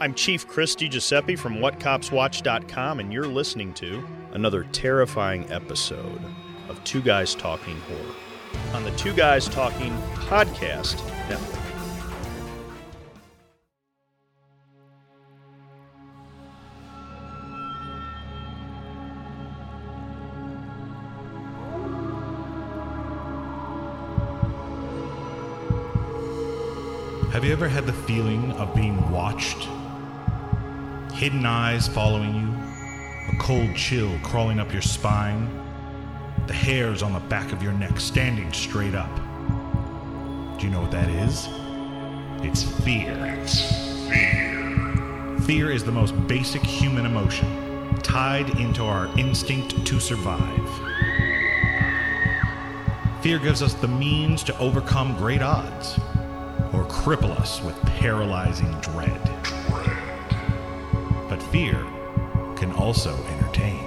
I'm Chief Christy Giuseppe from WhatCopsWatch.com, and you're listening to another terrifying episode of Two Guys Talking Horror on the Two Guys Talking Podcast Network. Have you ever had the feeling of being watched? Hidden eyes following you, a cold chill crawling up your spine, the hairs on the back of your neck standing straight up. Do you know what that is? It's fear. It's fear. Fear is the most basic human emotion, tied into our instinct to survive. Fear gives us the means to overcome great odds or cripple us with paralyzing dread. Fear can also entertain.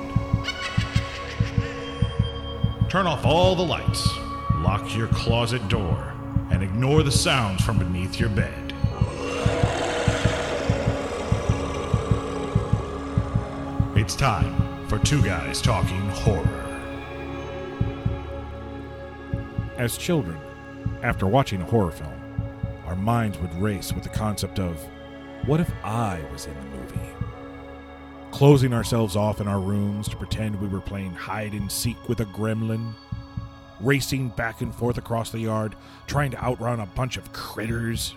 Turn off all the lights, lock your closet door, and ignore the sounds from beneath your bed. It's time for Two Guys Talking Horror. As children, after watching a horror film, our minds would race with the concept of what if I was in the movie? Closing ourselves off in our rooms to pretend we were playing hide and seek with a gremlin, racing back and forth across the yard, trying to outrun a bunch of critters,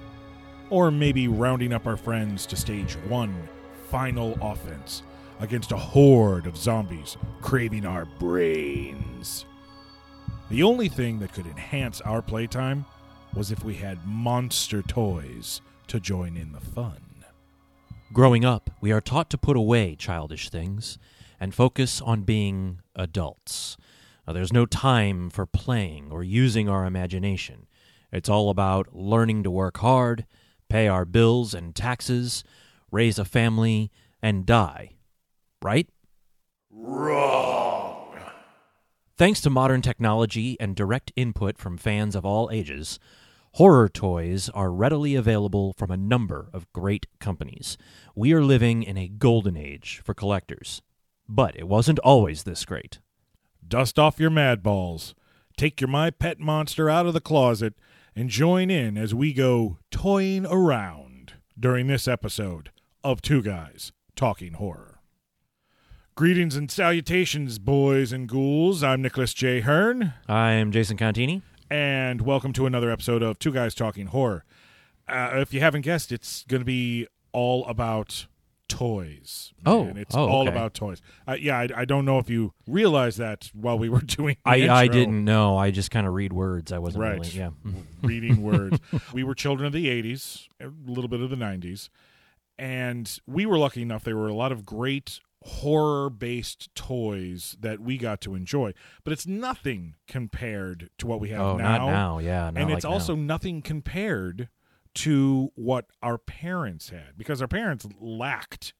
or maybe rounding up our friends to stage one final offense against a horde of zombies craving our brains. The only thing that could enhance our playtime was if we had monster toys to join in the fun. Growing up, we are taught to put away childish things and focus on being adults. Now, there's no time for playing or using our imagination. It's all about learning to work hard, pay our bills and taxes, raise a family, and die. Right? Wrong! Thanks to modern technology and direct input from fans of all ages, horror toys are readily available from a number of great companies. We are living in a golden age for collectors. But it wasn't always this great. Dust off your Madballs, take your My Pet Monster out of the closet, and join in as we go toying around during this episode of Two Guys Talking Horror. Greetings and salutations, boys and ghouls. I'm Nicholas J. Hearn, I'm Jason Contini. And welcome to another episode of Two Guys Talking Horror. Uh, if you haven't guessed, it's going to be all about toys. Oh, man. it's oh, all okay. about toys. Uh, yeah, I, I don't know if you realized that while we were doing. I, I didn't know. I just kind of read words. I wasn't Right. really. Yeah. reading words. we were children of the 80s, a little bit of the 90s, and we were lucky enough there were a lot of great horror based toys that we got to enjoy, but it's nothing compared to what we have Oh, now. not now. Yeah. And like it's also now. nothing compared to what our parents had because our parents lacked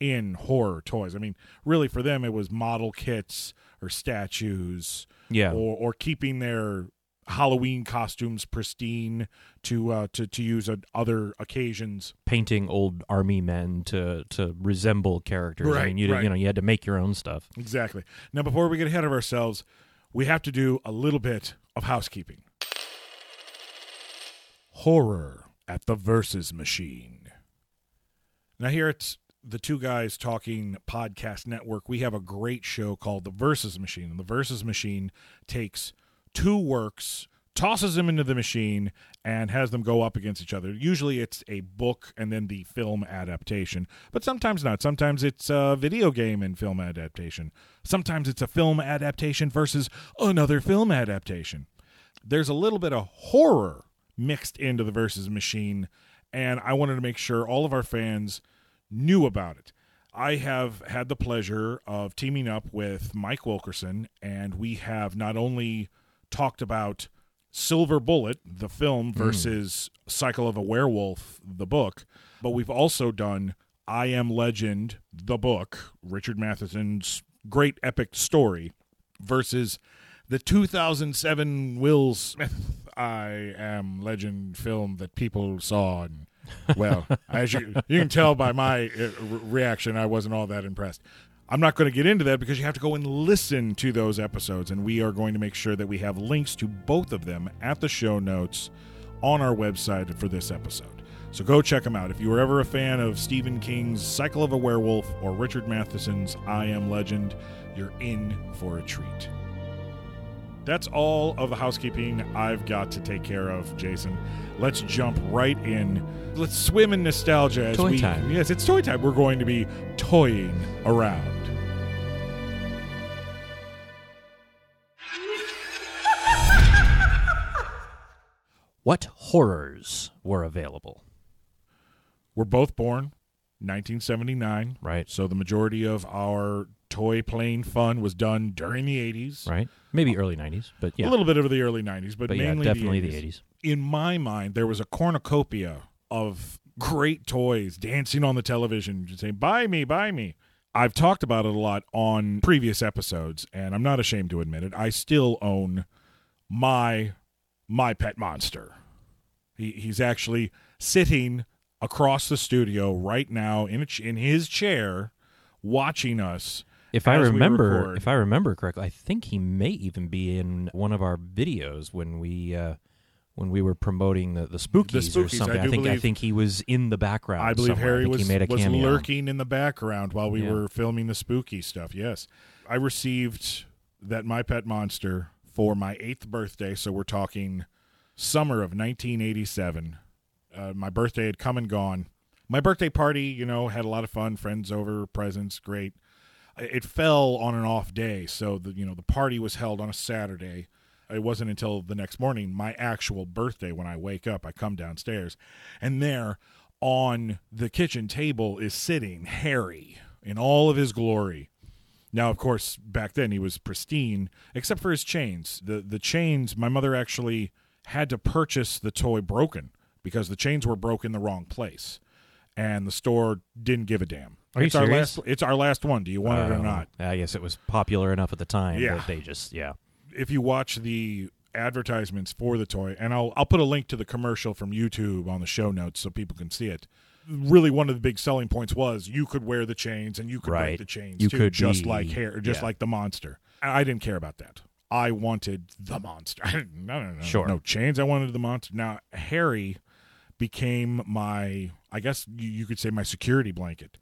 in horror toys. I mean, really for them it was model kits or statues Yeah. or or keeping their Halloween costumes pristine to uh, to to use at other occasions. painting old army men to to resemble characters. I mean, you right. you know you had to make your own stuff. Exactly. Now, before we get ahead of ourselves, we have to do a little bit of housekeeping. Horror at the Versus Machine. Now, here at the Two Guys Talking Podcast Network, we have a great show called The Versus Machine. And the Versus Machine takes two works, tosses them into the machine, and has them go up against each other. Usually it's a book and then the film adaptation, but sometimes not. Sometimes it's a video game and film adaptation. Sometimes it's a film adaptation versus another film adaptation. There's a little bit of horror mixed into the Versus Machine, and I wanted to make sure all of our fans knew about it. I have had the pleasure of teaming up with Mike Wilkerson, and we have not only talked about Silver Bullet, the film, versus Cycle of a Werewolf, the book, but we've also done I Am Legend, the book, Richard Matheson's great epic story, versus the 2007 Will Smith I Am Legend film that people saw. And Well, as you you can tell by my uh, reaction, I wasn't all that impressed. I'm not going to get into that because you have to go and listen to those episodes, and we are going to make sure that we have links to both of them at the show notes on our website for this episode. So go check them out. If you were ever a fan of Stephen King's Cycle of a Werewolf or Richard Matheson's I Am Legend, you're in for a treat. That's all of the housekeeping I've got to take care of, Jason. Let's jump right in. Let's swim in nostalgia as Toy we time. Yes, it's toy time. We're going to be toying around. What horrors were available? We're both born 1979, Right. so the majority of our toy plane fun was done during the 80s. Right. Maybe early '90s, but yeah, A little bit of the early 90s, but, but yeah, mainly definitely the the 80s. '80s. in my mind, there was a cornucopia of great toys dancing on the television, just saying, buy me, buy me. I've talked about it a lot on previous episodes, and I'm not ashamed to admit it. I still own my my pet monster. He, he's actually sitting across the studio right now in a ch- in his chair, watching us. If I remember, if I remember correctly, I think he may even be in one of our videos when we uh, when we were promoting the the spookies, or Spookies, I something. do think I think he was in the background. I believe somewhere. I Harry think was, he made a was cameo. lurking in the background while we Yeah. were filming the spooky stuff. Yes. I received that My Pet Monster for my eighth birthday. So we're talking summer of 1987. Uh, my birthday had come and gone. My birthday party, you know, had a lot of fun, friends over, presents, great. It fell on an off day, so the you know the party was held on a Saturday. It wasn't until the next morning, my actual birthday, when I wake up, I come downstairs, and there on the kitchen table is sitting Harry in all of his glory. Now, of course, back then he was pristine, except for his chains. The the chains, my mother actually had to purchase the toy broken because the chains were broke in the wrong place, and the store didn't give a damn. Are you it's our serious? last. It's our last one. Do you want it or Um, not? I guess it was popular enough at the time Yeah. that they just yeah. if you watch the advertisements for the toy, and I'll I'll put a link to the commercial from YouTube on the show notes so people can see it. Really, one of the big selling points was you could wear the chains and you could break the chains You too, could just be- like hair, just yeah. like the monster. I I didn't care about that. I wanted the monster. no, no, no, Sure. no chains. I wanted the monster. Now Harry became my, I guess you, you could say my security blanket,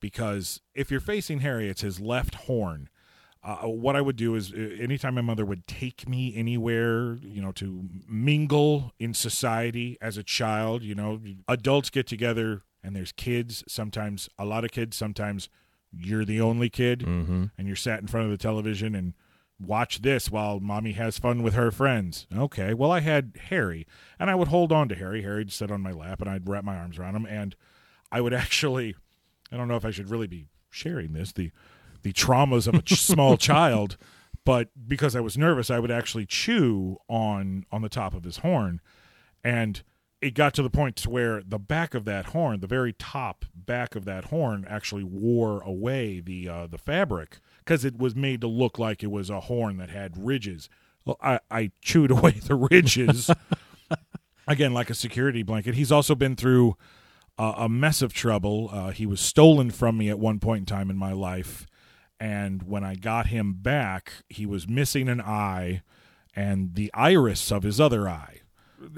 because if you're facing Harry, it's his left horn. Uh, what I would do is, uh, anytime my mother would take me anywhere, you know, to mingle in society as a child, you know, adults get together and there's kids. Sometimes a lot of kids. Sometimes you're the only kid, Mm-hmm. and you're sat in front of the television and watch this while mommy has fun with her friends. Okay, well, I had Harry, and I would hold on to Harry. Harry'd sit on my lap, and I'd wrap my arms around him, and I would actually. I don't know if I should really be sharing this the the traumas of a small child, but because I was nervous, I would actually chew on on the top of his horn, and it got to the point to where the back of that horn, the very top back of that horn, actually wore away the uh, the fabric because it was made to look like it was a horn that had ridges. Well, I, I chewed away the ridges again like a security blanket. He's also been through uh, a mess of trouble. Uh, he was stolen from me at one point in time in my life, and when I got him back, he was missing an eye and the iris of his other eye.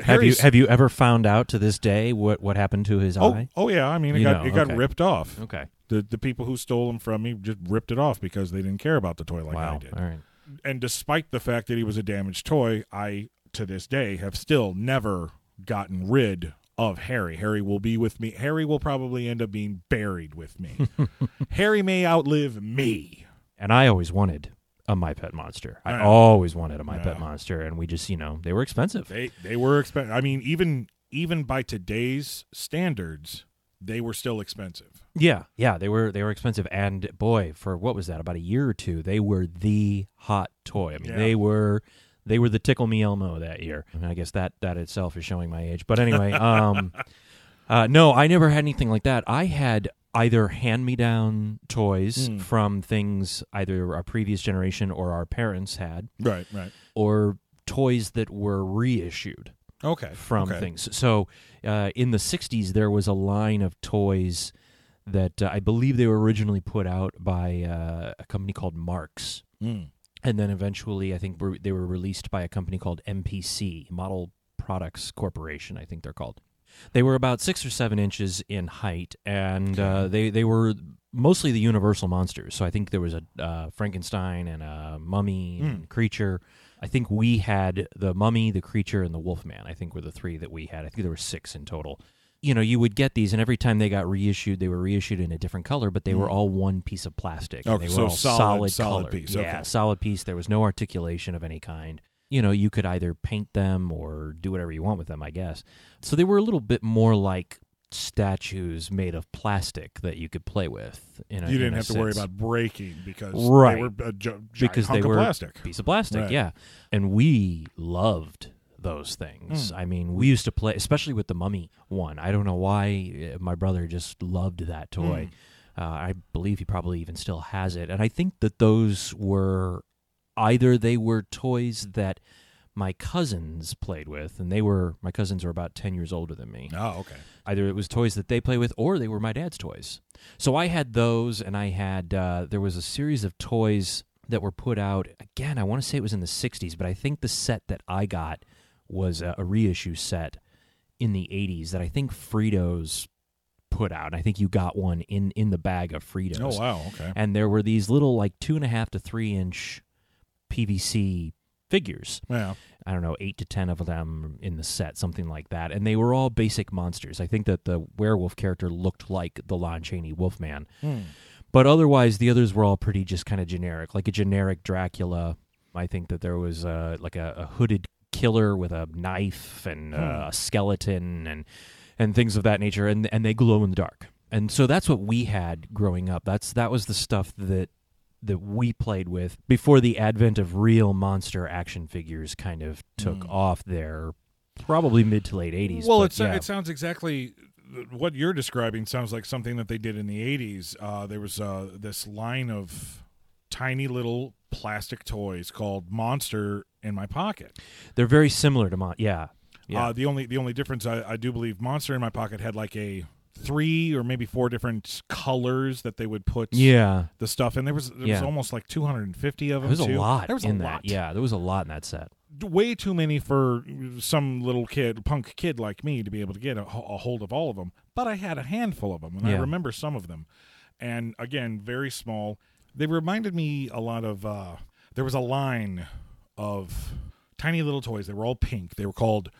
Have you have you ever found out to this day what what happened to his Oh, eye? oh yeah. I mean, it You got know, it got ripped off. Okay. The the people who stole him from me just ripped it off because they didn't care about the toy like I did. All right. And despite the fact that he was a damaged toy, I to this day have still never gotten rid of Harry. Harry will be with me. Harry will probably end up being buried with me. Harry may outlive me. And I always wanted a My Pet Monster. I Yeah. always wanted a My Pet Monster, and we just you know they were expensive. They they were expensive. I mean, even even by today's standards, they were still expensive. Yeah, yeah, they were they were expensive, and boy, for what was that? About a year or two, they were the hot toy. I mean, Yeah. they were they were the tickle me Elmo that year. And I guess that that itself is showing my age. But anyway, um, uh, no, I never had anything like that. I had either hand me down toys Hmm. from things either our previous generation or our parents had, Right, right. or toys that were reissued. Okay. from okay. things. So uh, in the 60s, there was a line of toys that uh, I believe they were originally put out by uh, a company called Marx. Mm. And then eventually, I think were- they were released by a company called MPC, Model Products Corporation, I think they're called. They were about six or seven inches in height, and uh, they, they were mostly the universal monsters. So I think there was a uh, Frankenstein and a mummy and creature. I think we had the mummy, the creature, and the wolfman. I think were the three that we had. I think there were six in total. You know, you would get these, and every time they got reissued, they were reissued in a different color, but they were mm-hmm. all one piece of plastic. and Okay, they were so all solid- solid, solid piece, Yeah, okay. solid piece. There was no articulation of any kind. You know, you could either paint them or do whatever you want with them, I guess. So they were a little bit more like statues made of plastic that you could play with. In a, You didn't have to worry about breaking because Right. they were a because they of were plastic. piece of plastic, Right. yeah. And we loved those things. Hmm. I mean, we used to play, especially with the Mummy one. I don't know why uh, my brother just loved that toy. Hmm. Uh, I believe he probably even still has it, and I think that those were either they were toys that my cousins played with, and they were my cousins are about ten years older than me Oh, okay. either it was toys that they play with or they were my dad's toys. So I had those, and I had uh, there was a series of toys that were put out again. I want to say it was in the '60s, but I think the set that I got was a, a reissue set in the '80s that I think Fritos put out. I think you got one in in the bag of Fritos. Oh, wow. Okay. And there were these little like two and a half to three inch PVC figures. Yeah. I don't know, eight to ten of them in the set, something like that. And they were all basic monsters. I think that the werewolf character looked like the Lon Chaney Wolfman. Hmm. But otherwise, the others were all pretty just kind of generic, like a generic Dracula. I think that there was uh, like a, a hooded killer with a knife and uh, a skeleton and and things of that nature, and and they glow in the dark. And so that's what we had growing up. That's that was the stuff that that we played with before the advent of real monster action figures kind of took off there, probably mid to late eighties. Well, but it's, yeah. it sounds exactly what you're describing. Sounds like something that they did in the '80s. Uh, there was uh, this line of tiny little plastic toys called Monster in my pocket. they're very similar to Mon. Yeah, yeah. Uh, the only the only difference I, I do believe Monster in my pocket had like a three or maybe four different colors that they would put yeah. the stuff and There was there was almost like 250 of them. There was a lot There was in a that. lot. Yeah, there was a lot in that set. way too many for some little kid, punk kid like me, to be able to get a, a hold of all of them. But I had a handful of them, and I remember some of them. And again, very small. They reminded me a lot of. Uh, there was a line of tiny little toys. They were all pink. They were called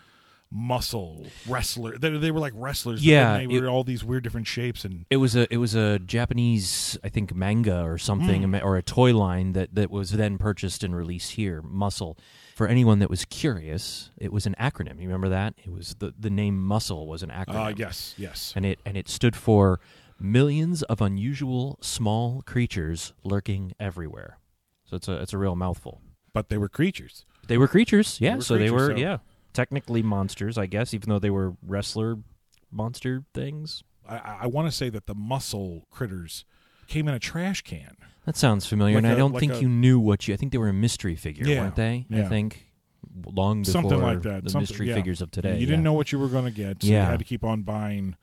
muscle wrestler. They, they were like wrestlers. Yeah, they it- were all these weird different shapes and. It was a it was a Japanese I think manga or something Hmm. or a toy line that that was then purchased and released here. Muscle. For anyone that was curious, it was an acronym. You remember that? It was the the name Muscle was an acronym. Uh, yes, yes. and it and it stood for millions of unusual small creatures lurking everywhere. So it's a it's a real mouthful. But they were creatures. They were creatures, yeah. were so they were so- yeah, technically monsters, I guess, even though they were wrestler monster things. I, I- want to say that the muscle critters came in a trash can. That sounds familiar, Like and I a- don't like think a- you knew what you. I think they were a mystery figure, Yeah, weren't they? I yeah. think long before something like that. the something, mystery yeah. figures of today. You didn't yeah. know what you were going to get, so Yeah. you had to keep on buying.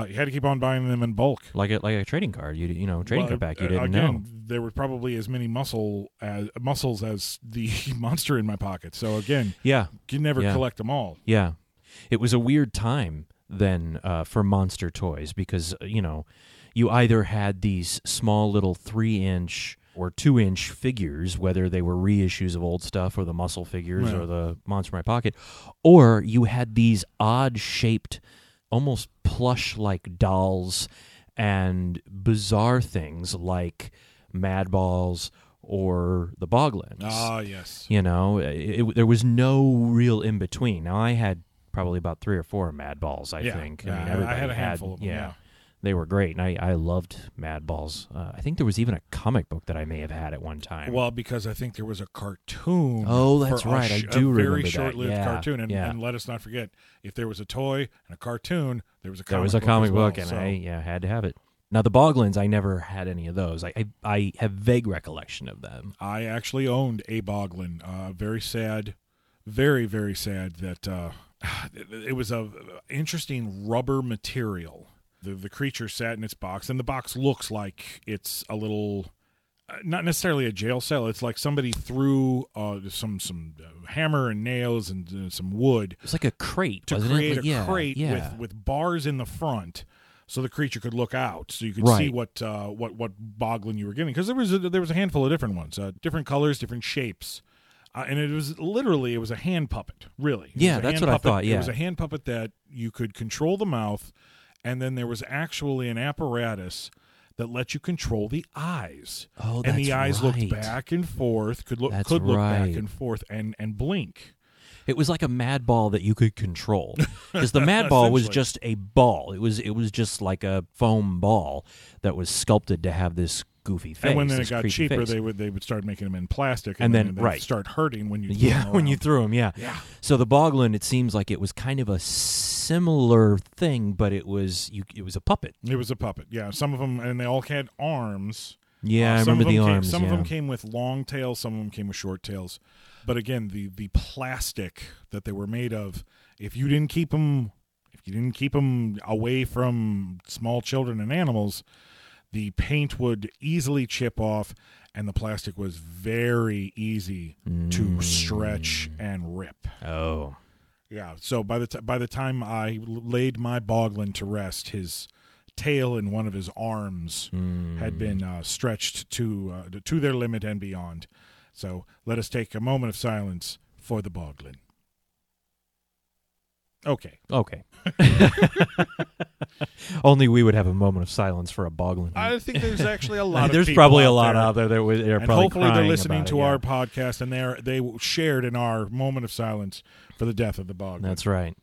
Uh, you had to keep on buying them in bulk. like a like a trading card. You you know trading Well, card back. You didn't again, know. There were probably as many muscle as muscles as the monster in my pocket. So again, Yeah, you never Yeah. collect them all. Yeah, it was a weird time then uh, for monster toys because uh, you know you either had these small little three inch or two inch figures, whether they were reissues of old stuff or the muscle figures Yeah. or the monster in my pocket, or you had these odd shaped, almost plush like dolls and bizarre things like Madballs or the Boglins. Ah, yes. You know, it, it- there was no real in between. Now I had probably about three or four Madballs. I Yeah, think. yeah, I, mean, I- I had a handful of them, Yeah, yeah. They were great, and I, I loved Madballs. Uh, I think there was even a comic book that I may have had at one time. Well, because I think there was a cartoon. Oh, that's right. I do a remember very that. short-lived Yeah, cartoon, and, yeah. and let us not forget, if there was a toy and a cartoon, there was a there comic was a book comic as well, book, and so- I yeah had to have it. Now the Boglins, I never had any of those. I I, I have vague recollection of them. I actually owned a Boglin. Uh, very sad, very very sad that uh, it was a interesting rubber material. The the creature sat in its box, and the box looks like it's a little, uh, not necessarily a jail cell. It's like somebody threw uh, some some uh, hammer and nails and uh, some wood It's like a crate, to wasn't create it? a yeah, crate yeah. with with bars in the front. So the creature could look out, so you could see what uh, what what boglin you were getting, because there was a, there was a handful of different ones, uh, different colors, different shapes, uh, and it was literally it was a hand puppet, really. It Yeah, that's what I puppet. thought, it was a hand puppet that you could control the mouth, and then there was actually an apparatus that let you control the eyes. Oh, and the eyes looked back and forth, could look That's could look back and forth, and and blink. It was like a mad ball that you could control. Because the mad ball was just a ball. It was it was just like a foam ball that was sculpted to have this goofy face. and when then it got cheaper, face. they would they would start making them in plastic, And then- they'd right. start hurting when you yeah, them when you threw them, yeah. Yeah. So the boglin, it seems like it was kind of a similar thing, but it was you. It was a puppet. It was a puppet. Yeah, some of them, and they all had arms. Yeah, Uh, I some remember of the them arms. Came, some yeah. of them came with long tails. Some of them came with short tails. But again, the the plastic that they were made of, if you didn't keep them, if you didn't keep them away from small children and animals, the paint would easily chip off, and the plastic was very easy to Mm. stretch and rip. Oh, Yeah. So by the t- by the time I laid my boglin to rest, his tail and one of his arms Mm. had been uh, stretched to uh, to their limit and beyond. So let us take a moment of silence for the boglin. Okay. okay. Only we would have a moment of silence for a boglin. I think there's actually a lot. of There's probably a lot there. out there that would, they're and probably hopefully they're listening to it, yeah. our podcast and they're they shared in our moment of silence for the death of the boglin. That's right.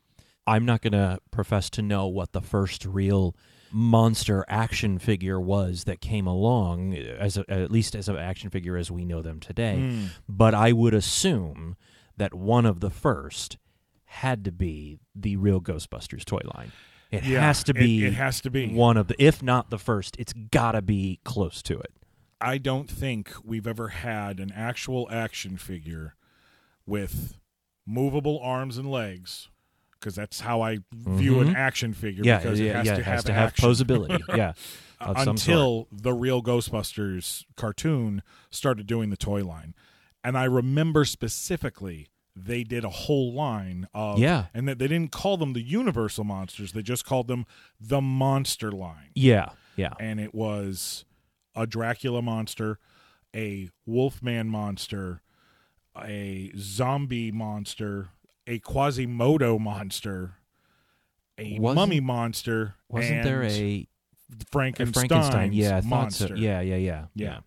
I'm not going to profess to know what the first real monster action figure was that came along, as a, at least as an action figure as we know them today. Mm. But I would assume that one of the first had to be the real Ghostbusters toy line. It Yeah, has to be. it has to be. one of the, if not the first. It's got to be close to it. I don't think we've ever had an actual action figure with movable arms and legs, because that's how I view an Mhm. action figure. Yeah, because yeah, it has yeah. to it have, has to have posability. yeah, of some sort. until the real Ghostbusters cartoon started doing the toy line, and I remember specifically they did a whole line of Yeah. and that they didn't call them the Universal monsters; they just called them the Monster line. Yeah, yeah. and it was a Dracula monster, a Wolfman monster, a zombie monster, a Quasimodo monster, a Wasn't- mummy monster. Wasn't there a, Frankenstein? Yeah, monster? so. Yeah, yeah, yeah, Yeah.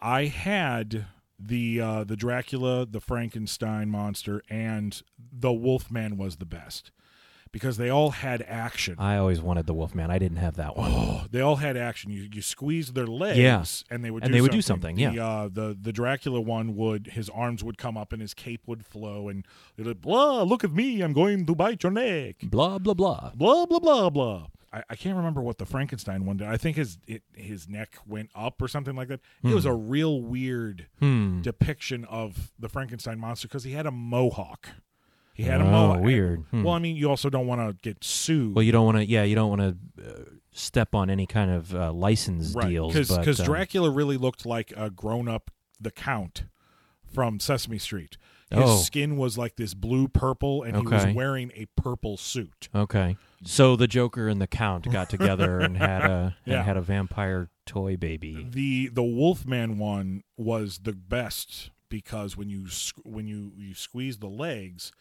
I had the uh, the Dracula, the Frankenstein monster, and the Wolfman was the best because they all had action. I always wanted the Wolfman. I didn't have that one. Oh, they all had action. You you squeezed their legs, Yeah. and they would And do they would do something. Yeah, The, uh, the the Dracula one would his arms would come up and his cape would flow, and it would blah. Look at me, I'm going to bite your neck. Blah blah blah. Blah blah blah blah. I, I can't remember what the Frankenstein one did. I think his it, his neck went up or something like that. It was a real weird Hmm. depiction of the Frankenstein monster because he had a mohawk. He had a Oh, mohawk. weird. Hmm. Well, I mean, you also don't want to get sued. Well, you don't want to. Yeah, you don't want to uh, step on any kind of uh, license deals. but, because um, Dracula really looked like a grown up the Count from Sesame Street. His Oh. skin was like this blue purple, and he was wearing a purple suit. Okay, so the Joker and the Count got together and had a Yeah. and had a vampire toy baby. The the Wolfman one was the best because when you when you you squeeze the legs,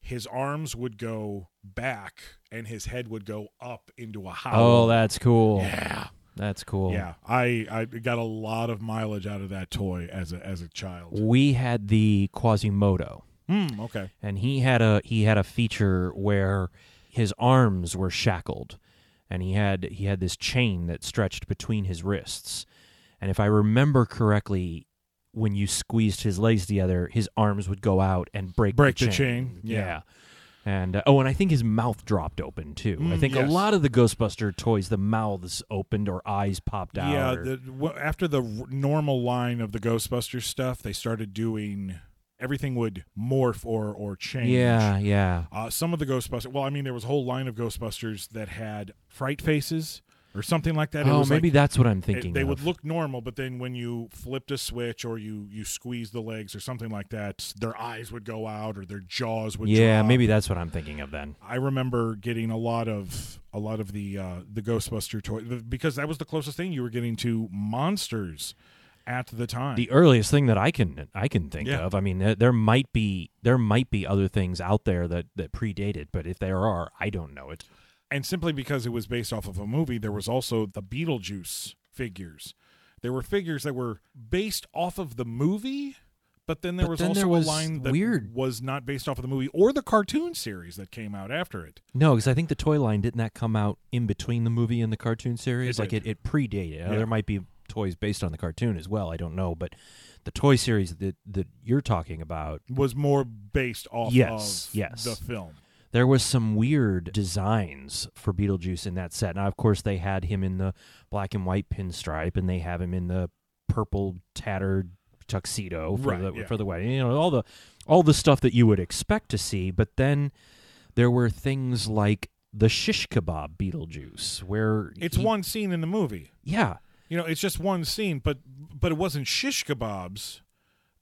his arms would go back and his head would go up into a howl. Oh, that's cool. yeah. That's cool. Yeah, I, I got a lot of mileage out of that toy as a as a child. We had the Quasimodo. Hmm. Okay. and he had a he had a feature where his arms were shackled and he had he had this chain that stretched between his wrists and if i remember correctly when you squeezed his legs together his arms would go out and break Break the the chain, chain, yeah. And uh, oh and i think his mouth dropped open too i Mm, think a lot of the ghostbuster toys the mouths opened or eyes popped out Yeah, or- the, w- after the r- normal line of the Ghostbuster stuff, they started doing everything would morph or or change. Yeah, yeah. Uh, some of the Ghostbusters. Well, I mean, there was a whole line of Ghostbusters that had fright faces or something like that. It oh, maybe like, that's what I'm it- thinking. they of. would look normal, but then when you flipped a switch or you you squeezed the legs or something like that, their eyes would go out or their jaws would. Yeah, drop. maybe that's what I'm thinking of then. I remember getting a lot of a lot of the uh, the Ghostbuster toy because that was the closest thing you were getting to monsters at the time. The earliest thing that I can I can think Yeah. of. I mean, there, there might be there might be other things out there that that predate it, but if there are, I don't know it. And simply because it was based off of a movie, there was also the Beetlejuice figures. There were figures that were based off of the movie, but then there But was then also there was a line that weird- was not based off of the movie or the cartoon series that came out after it. No, because I think the toy line didn't that come out in between the movie and the cartoon series. It like did. it, it predated. Uh, Yeah. There might be toys based on the cartoon as well. I don't know, but the toy series that that you're talking about, Was more based off Yes, of yes. the film. There was some weird designs for Beetlejuice in that set. Now, of course, they had him in the black and white pinstripe, and they have him in the purple tattered tuxedo for Right, the yeah. for the wedding. You know, all the all the stuff that you would expect to see. But then there were things like the shish kebab Beetlejuice, where It's he- one scene in the movie. yeah. You know, it's just one scene, but but it wasn't shish kebabs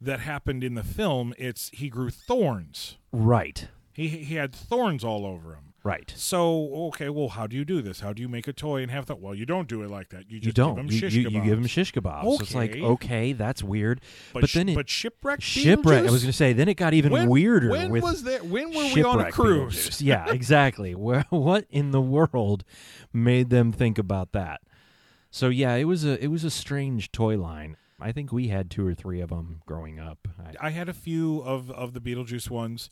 that happened in the film. It's he grew thorns. Right. He he had thorns all over him. Right. So okay, well, how do you do this? How do you make a toy and have that? Well, you don't do it like that. You just You don't. give him you, shish you, you give him shish kebabs. So it's like Okay. okay, that's weird. But, But, sh- then it, but shipwreck. shipwreck. I was going to say. Then it got even when, weirder. When with was that? When were we on a cruise? Yeah, exactly. Where what in the world made them think about that? So yeah, it was a it was a strange toy line. I think we had two or three of them growing up. I, I had a few of of the Beetlejuice ones.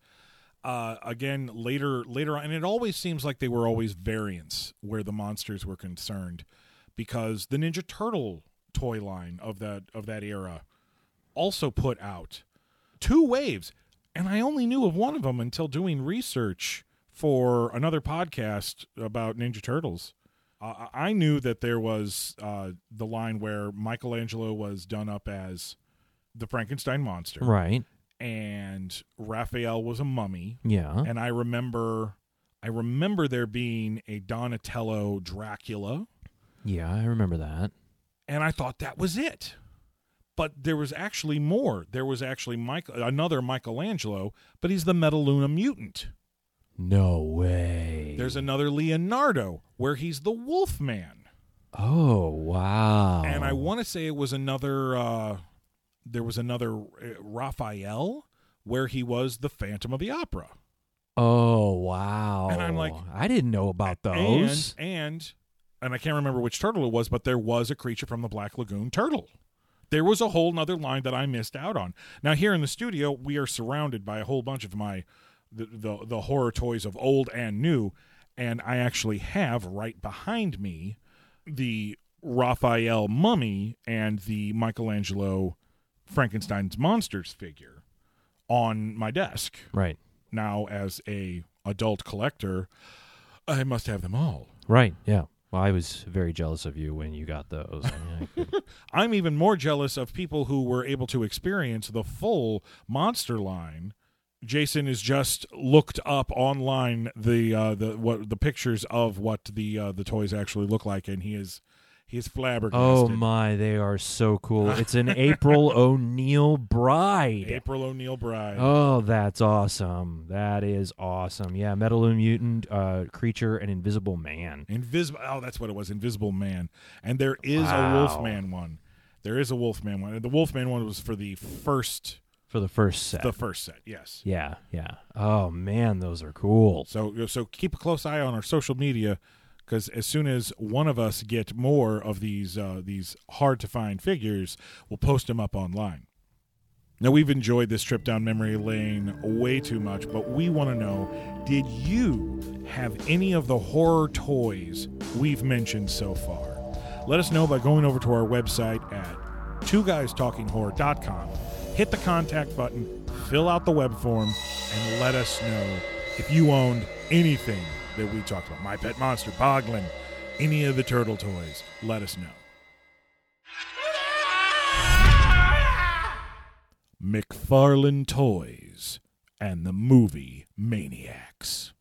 Uh, again, later later on, and it always seems like they were always variants where the monsters were concerned, because the Ninja Turtle toy line of that of that era also put out two waves, and I only knew of one of them until doing research for another podcast about Ninja Turtles. Uh, I knew that there was uh, the line where Michelangelo was done up as the Frankenstein monster, right. And Raphael was a mummy. Yeah. And I remember, I remember there being a Donatello Dracula, yeah, I remember that. and I thought that was it. But there was actually more. There was actually Mike, another Michelangelo, but he's the Metaluna mutant. No way. There's another Leonardo where he's the Wolfman. Oh wow. and I want to say it was another. Uh, there was another uh, Raphael where he was the Phantom of the Opera, Oh wow. And I'm like- I didn't know about those. and and and I can't remember which turtle it was, but there was a creature from the Black Lagoon turtle. There was a whole nother line that I missed out on. Now here in the studio, we are surrounded by a whole bunch of my the the, the horror toys of old and new, and I actually have right behind me the Raphael mummy and the Michelangelo Frankenstein's monsters figure on my desk. right. Now as a adult collector, I must have them all. Right. Yeah. Well, I was very jealous of you when you got those. I mean, I I'm even more jealous of people who were able to experience the full monster line. Jason has just looked up online the uh, the what the pictures of what the uh, the toys actually look like, and he is he is flabbergasted. oh my, they are so cool. It's an April O'Neil bride. April O'Neil Bride. Oh, that's awesome. That is awesome. Yeah, Metal Mutant uh, creature and Invisible Man. Invisible. Oh, that's what it was. Invisible Man. And there is Wow. a Wolfman one. There is a Wolfman one. And the Wolfman one was for the first for the first set. the first set. Yes. yeah, yeah. Oh man, those are cool. So so keep a close eye on our social media because as soon as one of us get more of these uh, these hard to find figures, we'll post them up online. Now we've enjoyed this trip down memory lane way too much, but we want to know: Did you have any of the horror toys we've mentioned so far? Let us know by going over to our website at twoguystalkinghorror.com. Hit the contact button, fill out the web form, and let us know if you owned anything that we talked about. My Pet Monster, Boglin, any of the turtle toys. Let us know. McFarlane Toys and the movie Maniacs.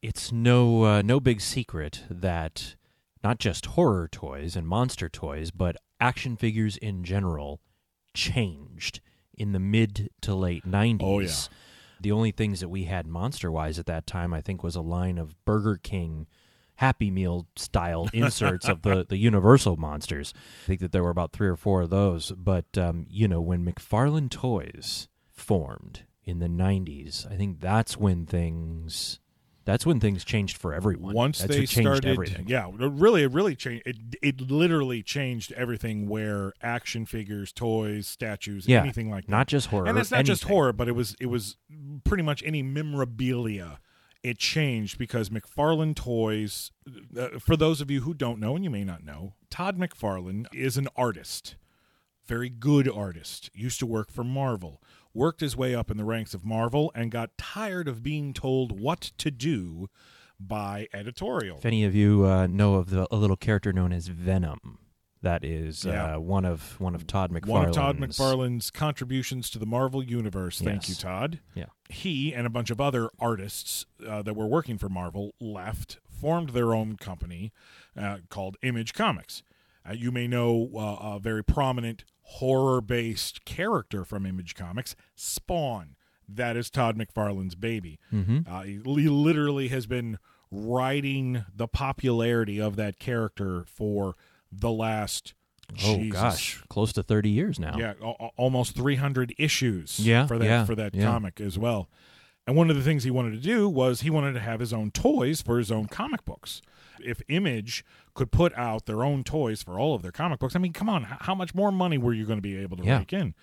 It's no uh, no big secret that not just horror toys and monster toys, but action figures in general changed in the mid to late 90s. Oh, yeah. The only things that we had monster wise at that time, I think, was a line of Burger King Happy Meal style inserts of the, the Universal monsters. I think that there were about three or four of those. But, um, you know, when McFarlane Toys formed in the 90s, I think that's when things. That's when things changed for everyone. Once That's they what changed started, everything. yeah, it really, it really changed. It, it literally changed everything. Where action figures, toys, statues, Yeah, anything like that. not just horror. and it's not just horror, but it was it was pretty much any memorabilia. It changed because McFarlane Toys. Uh, for those of you who don't know, and you may not know, Todd McFarlane is an artist, very good artist. Used to work for Marvel. Worked his way up in the ranks of Marvel and got tired of being told what to do by editorial. If any of you uh, know of the, a little character known as Venom, that is Yeah. uh, one of one of Todd McFarlane's. One of Todd McFarlane's contributions to the Marvel Universe. Thank Yes. you, Todd. Yeah. He and a bunch of other artists uh, that were working for Marvel left, formed their own company uh, called Image Comics. Uh, you may know uh, a very prominent horror based character from Image Comics, Spawn. That is Todd McFarlane's baby. Mhm. Uh, he, literally has been riding the popularity of that character for the last. Oh Jesus, gosh, close to thirty years now. yeah, al- almost 300 issues Yeah, for that yeah, for that yeah. comic as well. And one of the things he wanted to do was he wanted to have his own toys for his own comic books. If Image could put out their own toys for all of their comic books, I mean, come on, how much more money were you going to be able to Yeah. rake in?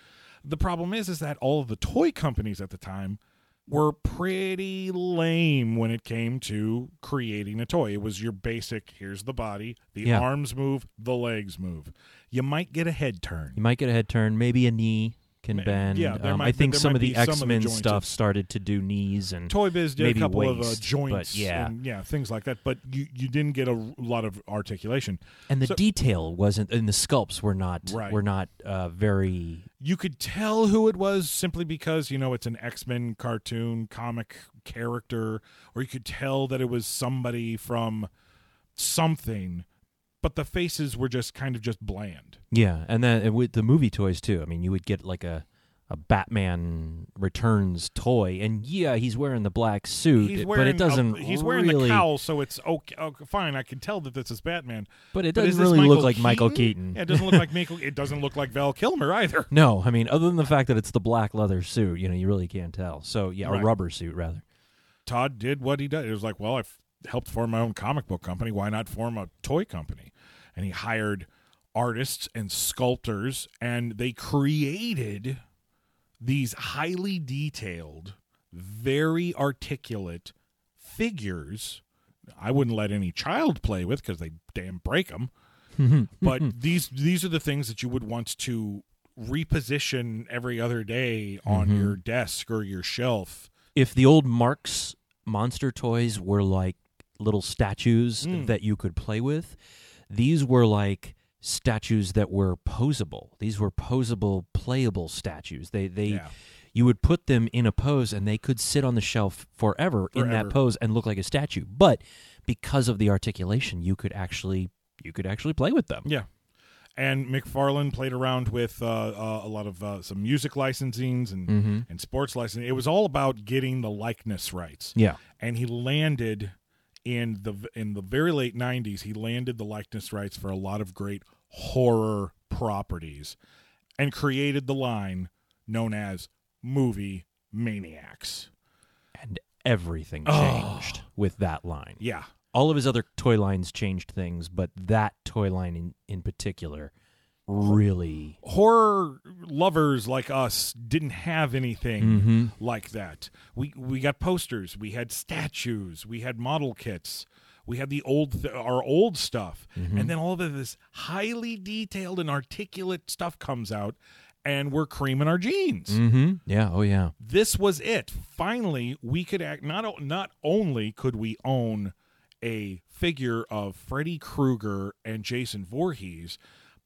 The problem is, is that all of the toy companies at the time were pretty lame when it came to creating a toy. It was your basic: here's the body, the Yeah. arms move, the legs move. You might get a head turn. You might get a head turn, maybe a knee can bend. yeah, there um, might I think there some of the some of the X Men stuff started to do knees and Toy Biz did maybe a couple of uh, joints, yeah. and yeah, things like that. But you you didn't get a lot of articulation. and the So- detail wasn't and the sculpts were not Right. were not uh, very You could tell who it was simply because you know it's an X Men cartoon comic character, or you could tell that it was somebody from something. But the faces were just kind of just bland. yeah. And then with the movie toys too. I mean, you would get like a a Batman Returns toy, and yeah, he's wearing the black suit, He's but it doesn't. a, he's wearing really, the cowl, so it's okay, okay. Fine, I can tell that this is Batman. but it doesn't this really look like Michael Keaton? Keaton. Yeah, it doesn't look like Michael. It doesn't look like Val Kilmer either. No, I mean, other than the fact that it's the black leather suit, you know, you really can't tell. So yeah, Right. a rubber suit rather. Todd did what he did. It was like, well, I've helped form my own comic book company. Why not form a toy company? And he hired artists and sculptors, and they created these highly detailed, very articulate figures. I wouldn't let any child play with because they damn break them. but these these are the things that you would want to reposition every other day on Mhm. your desk or your shelf. If the old Marx monster toys were like little statues Mm. that you could play with, these were like statues that were posable. These were posable, playable statues. They they Yeah. you would put them in a pose and they could sit on the shelf forever, in that pose and look like a statue. But because of the articulation, you could actually you could actually play with them. Yeah. And McFarlane played around with uh, uh, a lot of uh, some music licensings and, Mm-hmm. and sports licensing. It was all about getting the likeness rights. Yeah. And he landed in the in the very late '90s. He landed the likeness rights for a lot of great horror properties, and created the line known as Movie Maniacs. And everything Oh. changed with that line. Yeah, all of his other toy lines changed things, but that toy line in, in particular really horror lovers like us didn't have anything Mhm. like that. We we got posters, we had statues, we had model kits, we had the old th- our old stuff, and then all of this highly detailed and articulate stuff comes out, and we're creaming our jeans. Mm-hmm. Yeah. Oh, yeah. This was it. Finally, we could act. Not o- not only could we own a figure of Freddy Krueger and Jason Voorhees,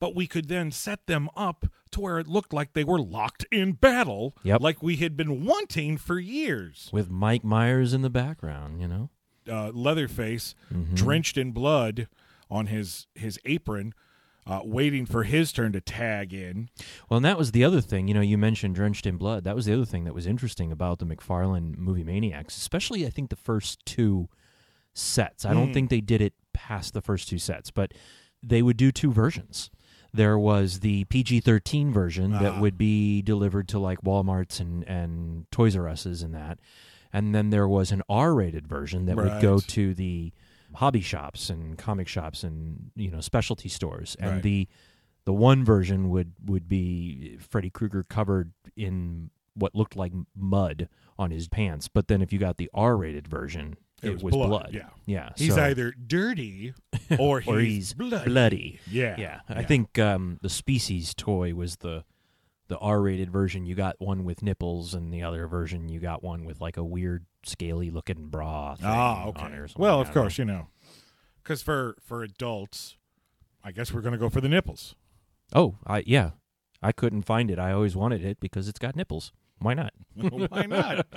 but we could then set them up to where it looked like they were locked in battle, Yep. like we had been wanting for years. With Mike Myers in the background, you know? Uh, Leatherface, Mm-hmm. drenched in blood on his his apron, uh, waiting for his turn to tag in. Well, and that was the other thing. You know, you mentioned Drenched in Blood. That was the other thing that was interesting about the McFarlane movie Maniacs, especially I think the first two sets. I don't Mm. think they did it past the first two sets, but they would do two versions. There was the PG 13 version that Ah. would be delivered to like Walmarts and, and Toys R Us's and that. And then there was an R rated version that would go to the hobby shops and comic shops and, you know, specialty stores. And Right. the the one version would would be Freddy Krueger covered in what looked like mud on his pants, but then if you got the R-rated version, It it, was was, blood, blood. yeah. yeah. He's so- either dirty or he's, or he's bloody. bloody. Yeah, Yeah, I think um, the Species toy was the the R-rated version. You got one with nipples, and the other version you got one with like a weird scaly looking bra. Thing Ah, okay. Well, of course, you know, because for for adults, I guess we're going to go for the nipples. Oh, I yeah, I couldn't find it. I always wanted it because it's got nipples. Why not? Why not?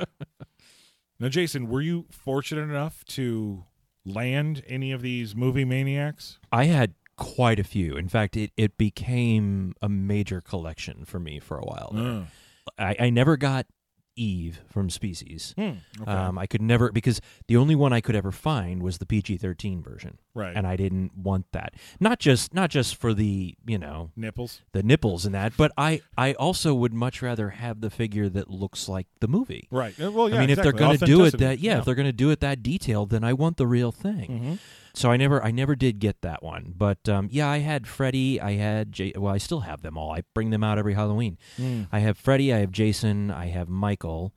now, Jason, were you fortunate enough to land any of these movie maniacs? I had quite a few. In fact, it, it became a major collection for me for a while. there. Uh, I, I never got Eve from Species. hmm, okay. Um, I could never because the only one I could ever find was the PG thirteen version, right. and I didn't want that. Not just not just for the you know nipples. the nipples and that, but I I also would much rather have the figure that looks like the movie. Right. Uh, Well, yeah. I mean, if they're going to do it that, yeah, if they're going to do it that detailed, then I want the real thing. Mhm. So I never, I never did get that one. But um, yeah, I had Freddy. I had J- well, I still have them all. I bring them out every Halloween. Mm. I have Freddy. I have Jason. I have Michael.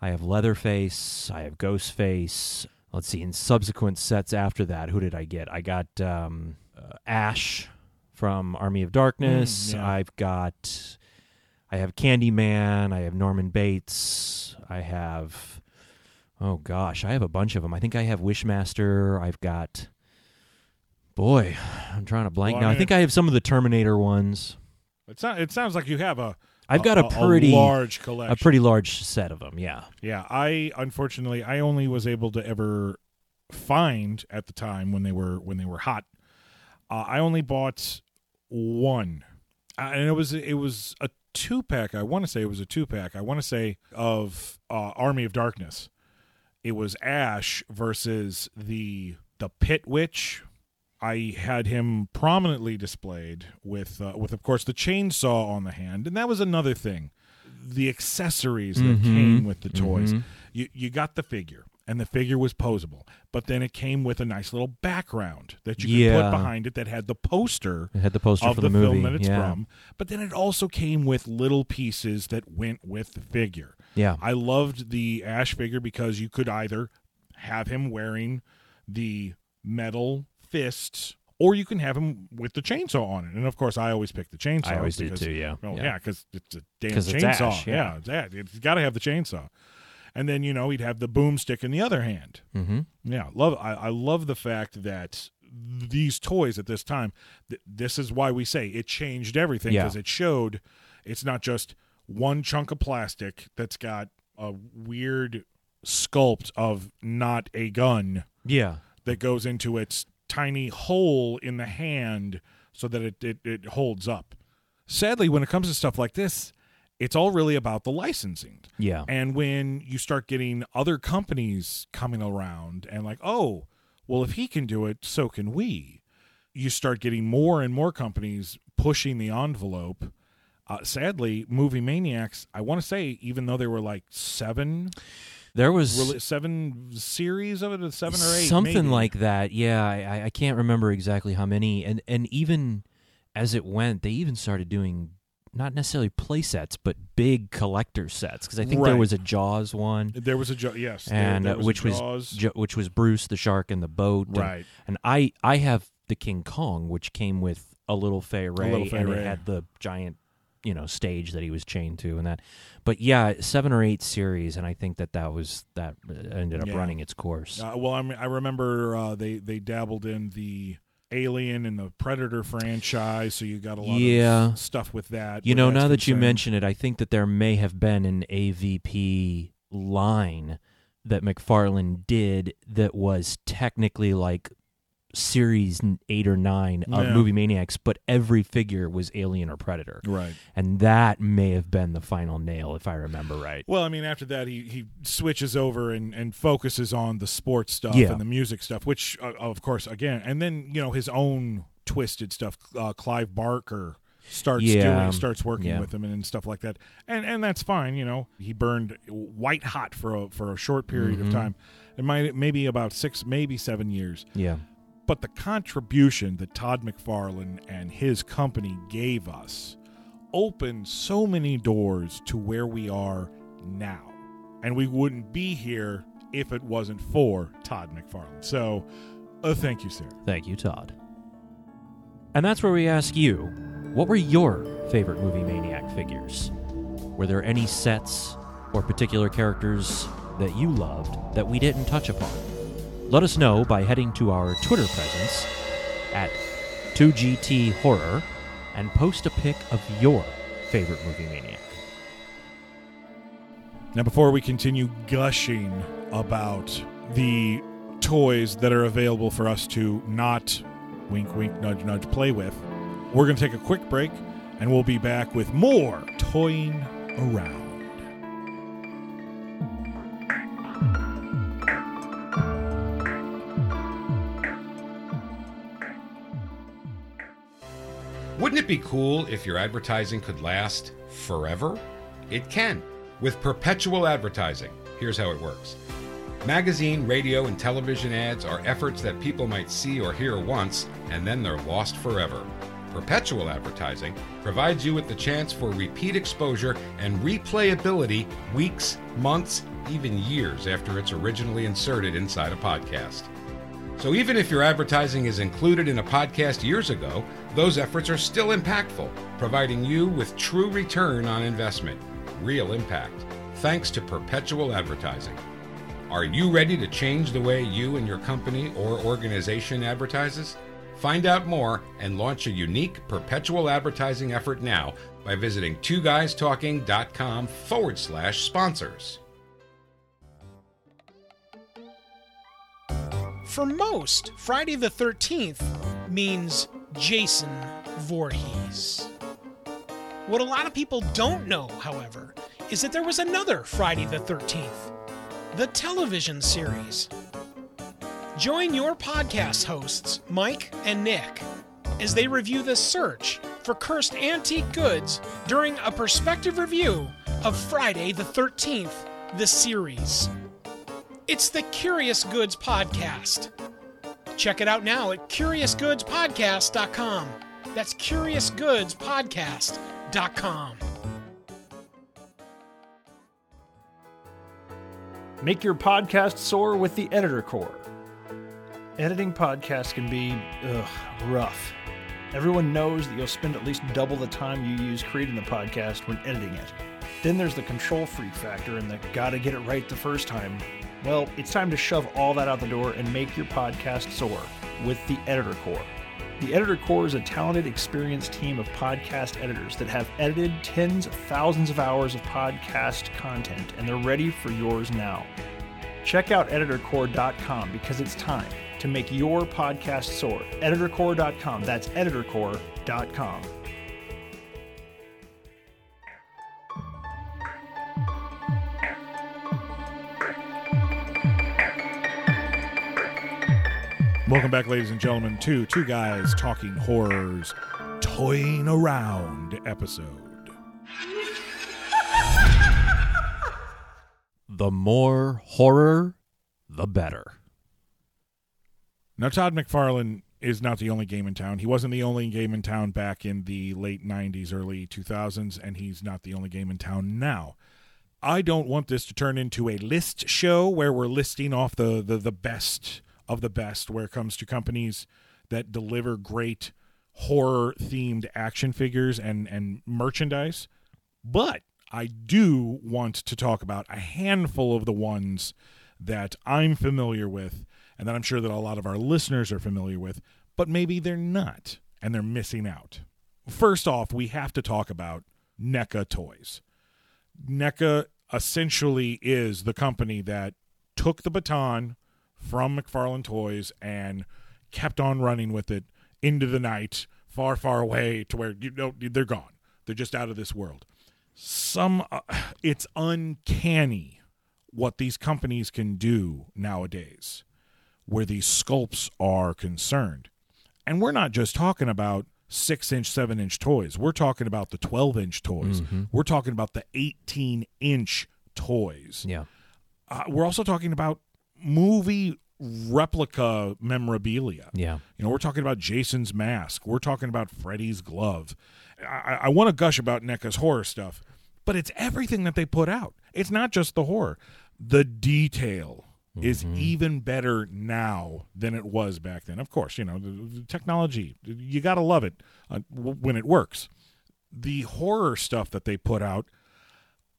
I have Leatherface. I have Ghostface. Let's see. In subsequent sets after that, who did I get? I got um, uh, Ash from Army of Darkness. Mm, yeah. I've got. I have Candyman. I have Norman Bates. I have. Oh gosh, I have a bunch of them. I think I have Wishmaster. I've got. Boy, I'm trying to blank Well, now. I mean, think I have some of the Terminator ones. It, so, it sounds like you have a. I've got a, pretty large collection. a pretty large set of them. Yeah. Yeah, I unfortunately I only was able to ever find at the time when they were when they were hot. Uh, I only bought one, uh, and it was it was a two pack. I want to say it was a two pack. I want to say of uh, Army of Darkness. It was Ash versus the the Pit Witch. I had him prominently displayed with uh, with of course the chainsaw on the hand, and that was another thing. The accessories that Mhm. came with the toys. Mhm. You you got the figure, and the figure was posable, but then it came with a nice little background that you could Yeah. put behind it that had the poster It had the poster of the, the, movie. film that it's yeah. from. But then it also came with little pieces that went with the figure. Yeah. I loved the Ash figure because you could either have him wearing the metal fists or you can have him with the chainsaw on it. And of course, I always pick the chainsaw. I always because- too. Yeah. Oh, yeah. yeah, because it's a damn it's chainsaw. Ash, yeah. it's that. It's got to have the chainsaw. And then you know he'd have the boomstick in the other hand. Mm-hmm. Yeah, love. I, I love the fact that these toys at this time. Th- this is why we say it changed everything Yeah. because it showed it's not just one chunk of plastic that's got a weird sculpt of not a gun Yeah. that goes into its tiny hole in the hand so that it, it, it holds up. Sadly, when it comes to stuff like this, it's all really about the licensing. Yeah. And when you start getting other companies coming around and like, oh, well, if he can do it, so can we. You start getting more and more companies pushing the envelope. Uh, sadly, Movie Maniacs, I want to say, even though there were like seven, There was rela- seven series of it, seven or eight, something maybe. like that. Yeah. I, I- can't remember exactly how many. And and even as it went, they even started doing not necessarily play sets, but big collector sets. Because I think there was a Jaws one, There was a jo- yes, and there uh, was a which was Jaws. Jo- which was Bruce the shark and the boat. and- right. And I I have the King Kong, which came with a little Fay Wray, little Fay and Ray. it had the giant, you know, stage that he was chained to, and that. But yeah, seven or eight series, and I think that that was that uh, ended up Yeah. running its course. Uh, well, I mean, I remember uh, they they dabbled in the Alien and the Predator franchise, so you got a lot Yeah. of stuff with that. You know, now that you mention it, I think that there may have been an AVP line that McFarlane did that was technically like series eight or nine of Yeah. Movie Maniacs, but every figure was Alien or Predator. right. And that may have been the final nail, if I remember right. Well, I mean, after that, he, he switches over and, and focuses on the sports stuff Yeah. and the music stuff, which, uh, of course, again, and then you know his own twisted stuff. Uh, Clive Barker starts Yeah. doing, starts working Yeah. with him and, and stuff like that, and and that's fine. You know, he burned white hot for a for a short period Mhm. of time. It might maybe about six, maybe seven years. Yeah. But the contribution that Todd McFarlane and his company gave us opened so many doors to where we are now. And we wouldn't be here if it wasn't for Todd McFarlane. So, uh, thank you, sir. Thank you, Todd. And that's where we ask you what were your favorite movie maniac figures? Were there any sets or particular characters that you loved that we didn't touch upon? Let us know by heading to our Twitter presence at 2GT Horror and post a pic of your favorite movie maniac. Now, before we continue gushing about the toys that are available for us to not wink, wink, nudge, nudge play with, we're going to take a quick break and we'll be back with more toying around. Be cool if your advertising could last forever? It can with perpetual advertising. Here's how it works magazine, radio, and television ads are efforts that people might see or hear once and then they're lost forever. Perpetual advertising provides you with the chance for repeat exposure and replayability weeks, months, even years after it's originally inserted inside a podcast. So even if your advertising is included in a podcast years ago, those efforts are still impactful, providing you with true return on investment, real impact, thanks to perpetual advertising. Are you ready to change the way you and your company or organization advertises? Find out more and launch a unique perpetual advertising effort now by visiting twoguystalking.com forward slash sponsors. For most, Friday the 13th means Jason Voorhees. What a lot of people don't know, however, is that there was another Friday the 13th, the television series. Join your podcast hosts, Mike and Nick, as they review the search for cursed antique goods during a perspective review of Friday the 13th, the series. It's the Curious Goods Podcast. Check it out now at CuriousGoodsPodcast.com. That's CuriousGoodsPodcast.com. Make your podcast soar with the Editor Core. Editing podcasts can be ugh, rough. Everyone knows that you'll spend at least double the time you use creating the podcast when editing it. Then there's the control freak factor and the gotta get it right the first time. Well, it's time to shove all that out the door and make your podcast soar with the Editor Core. The Editor Core is a talented, experienced team of podcast editors that have edited tens of thousands of hours of podcast content, and they're ready for yours now. Check out editorcore.com because it's time to make your podcast soar. Editorcore.com. That's editorcore.com. Welcome back, ladies and gentlemen, to Two Guys Talking Horrors Toying Around episode. The more horror, the better. Now, Todd McFarlane is not the only game in town. He wasn't the only game in town back in the late 90s, early 2000s, and he's not the only game in town now. I don't want this to turn into a list show where we're listing off the, the, the best of the best where it comes to companies that deliver great horror themed action figures and, and merchandise. But I do want to talk about a handful of the ones that I'm familiar with and that I'm sure that a lot of our listeners are familiar with, but maybe they're not, and they're missing out. First off, we have to talk about NECA Toys. NECA essentially is the company that took the baton from McFarlane Toys and kept on running with it into the night, far, far away to where you know they're gone. They're just out of this world. Some, uh, it's uncanny what these companies can do nowadays, where these sculpts are concerned, and we're not just talking about six inch, seven inch toys. We're talking about the 12 inch toys. We're talking about the 18 inch toys. Yeah. Uh, we're also talking about movie replica memorabilia. Yeah. You know, we're talking about Jason's mask. We're talking about Freddy's glove. I, I want to gush about NECA's horror stuff, but it's everything that they put out. It's not just the horror. The detail is even better now than it was back then. Of course, you know, the, the technology, you got to love it uh, w- when it works. The horror stuff that they put out,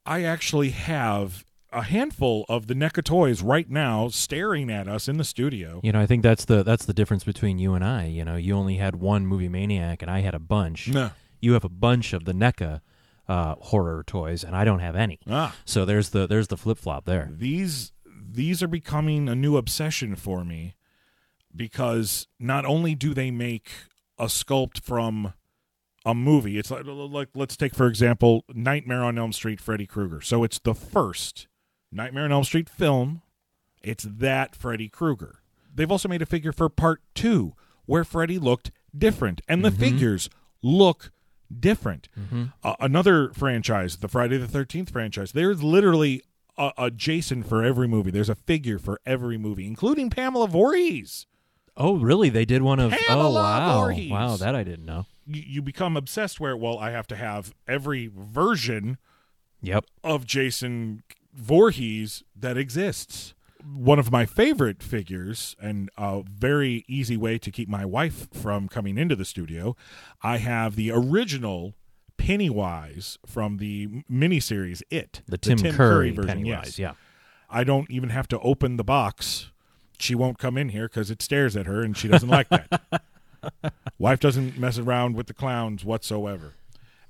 I actually have a handful of the NECA toys right now staring at us in the studio. You know, I think that's the that's the difference between you and I. You know, you only had one movie maniac, and I had a bunch. No. You have a bunch of the NECA uh, horror toys, and I don't have any. Ah. So there's the there's the flip flop there. these these are becoming a new obsession for me because not only do they make a sculpt from a movie it's like, like let's take for example nightmare on elm street freddy krueger so it's the first nightmare on elm street film it's that freddy krueger they've also made a figure for part two where freddy looked different and the figures look different uh, another franchise the friday the 13th franchise there's literally a, a Jason for every movie. There's a figure for every movie, including Pamela Voorhees. Oh, really? They did one of. Pamela oh, wow, Voorhees. wow, that I didn't know. You, you become obsessed where, well, I have to have every version Yep. of Jason Voorhees that exists. One of my favorite figures, and a very easy way to keep my wife from coming into the studio, I have the original Pennywise from the miniseries It, The Tim, Curry, Pennywise. yes. Yeah. I don't even have to open the box. She won't come in here because it stares at her and she doesn't like that. Wife doesn't mess around with the clowns whatsoever.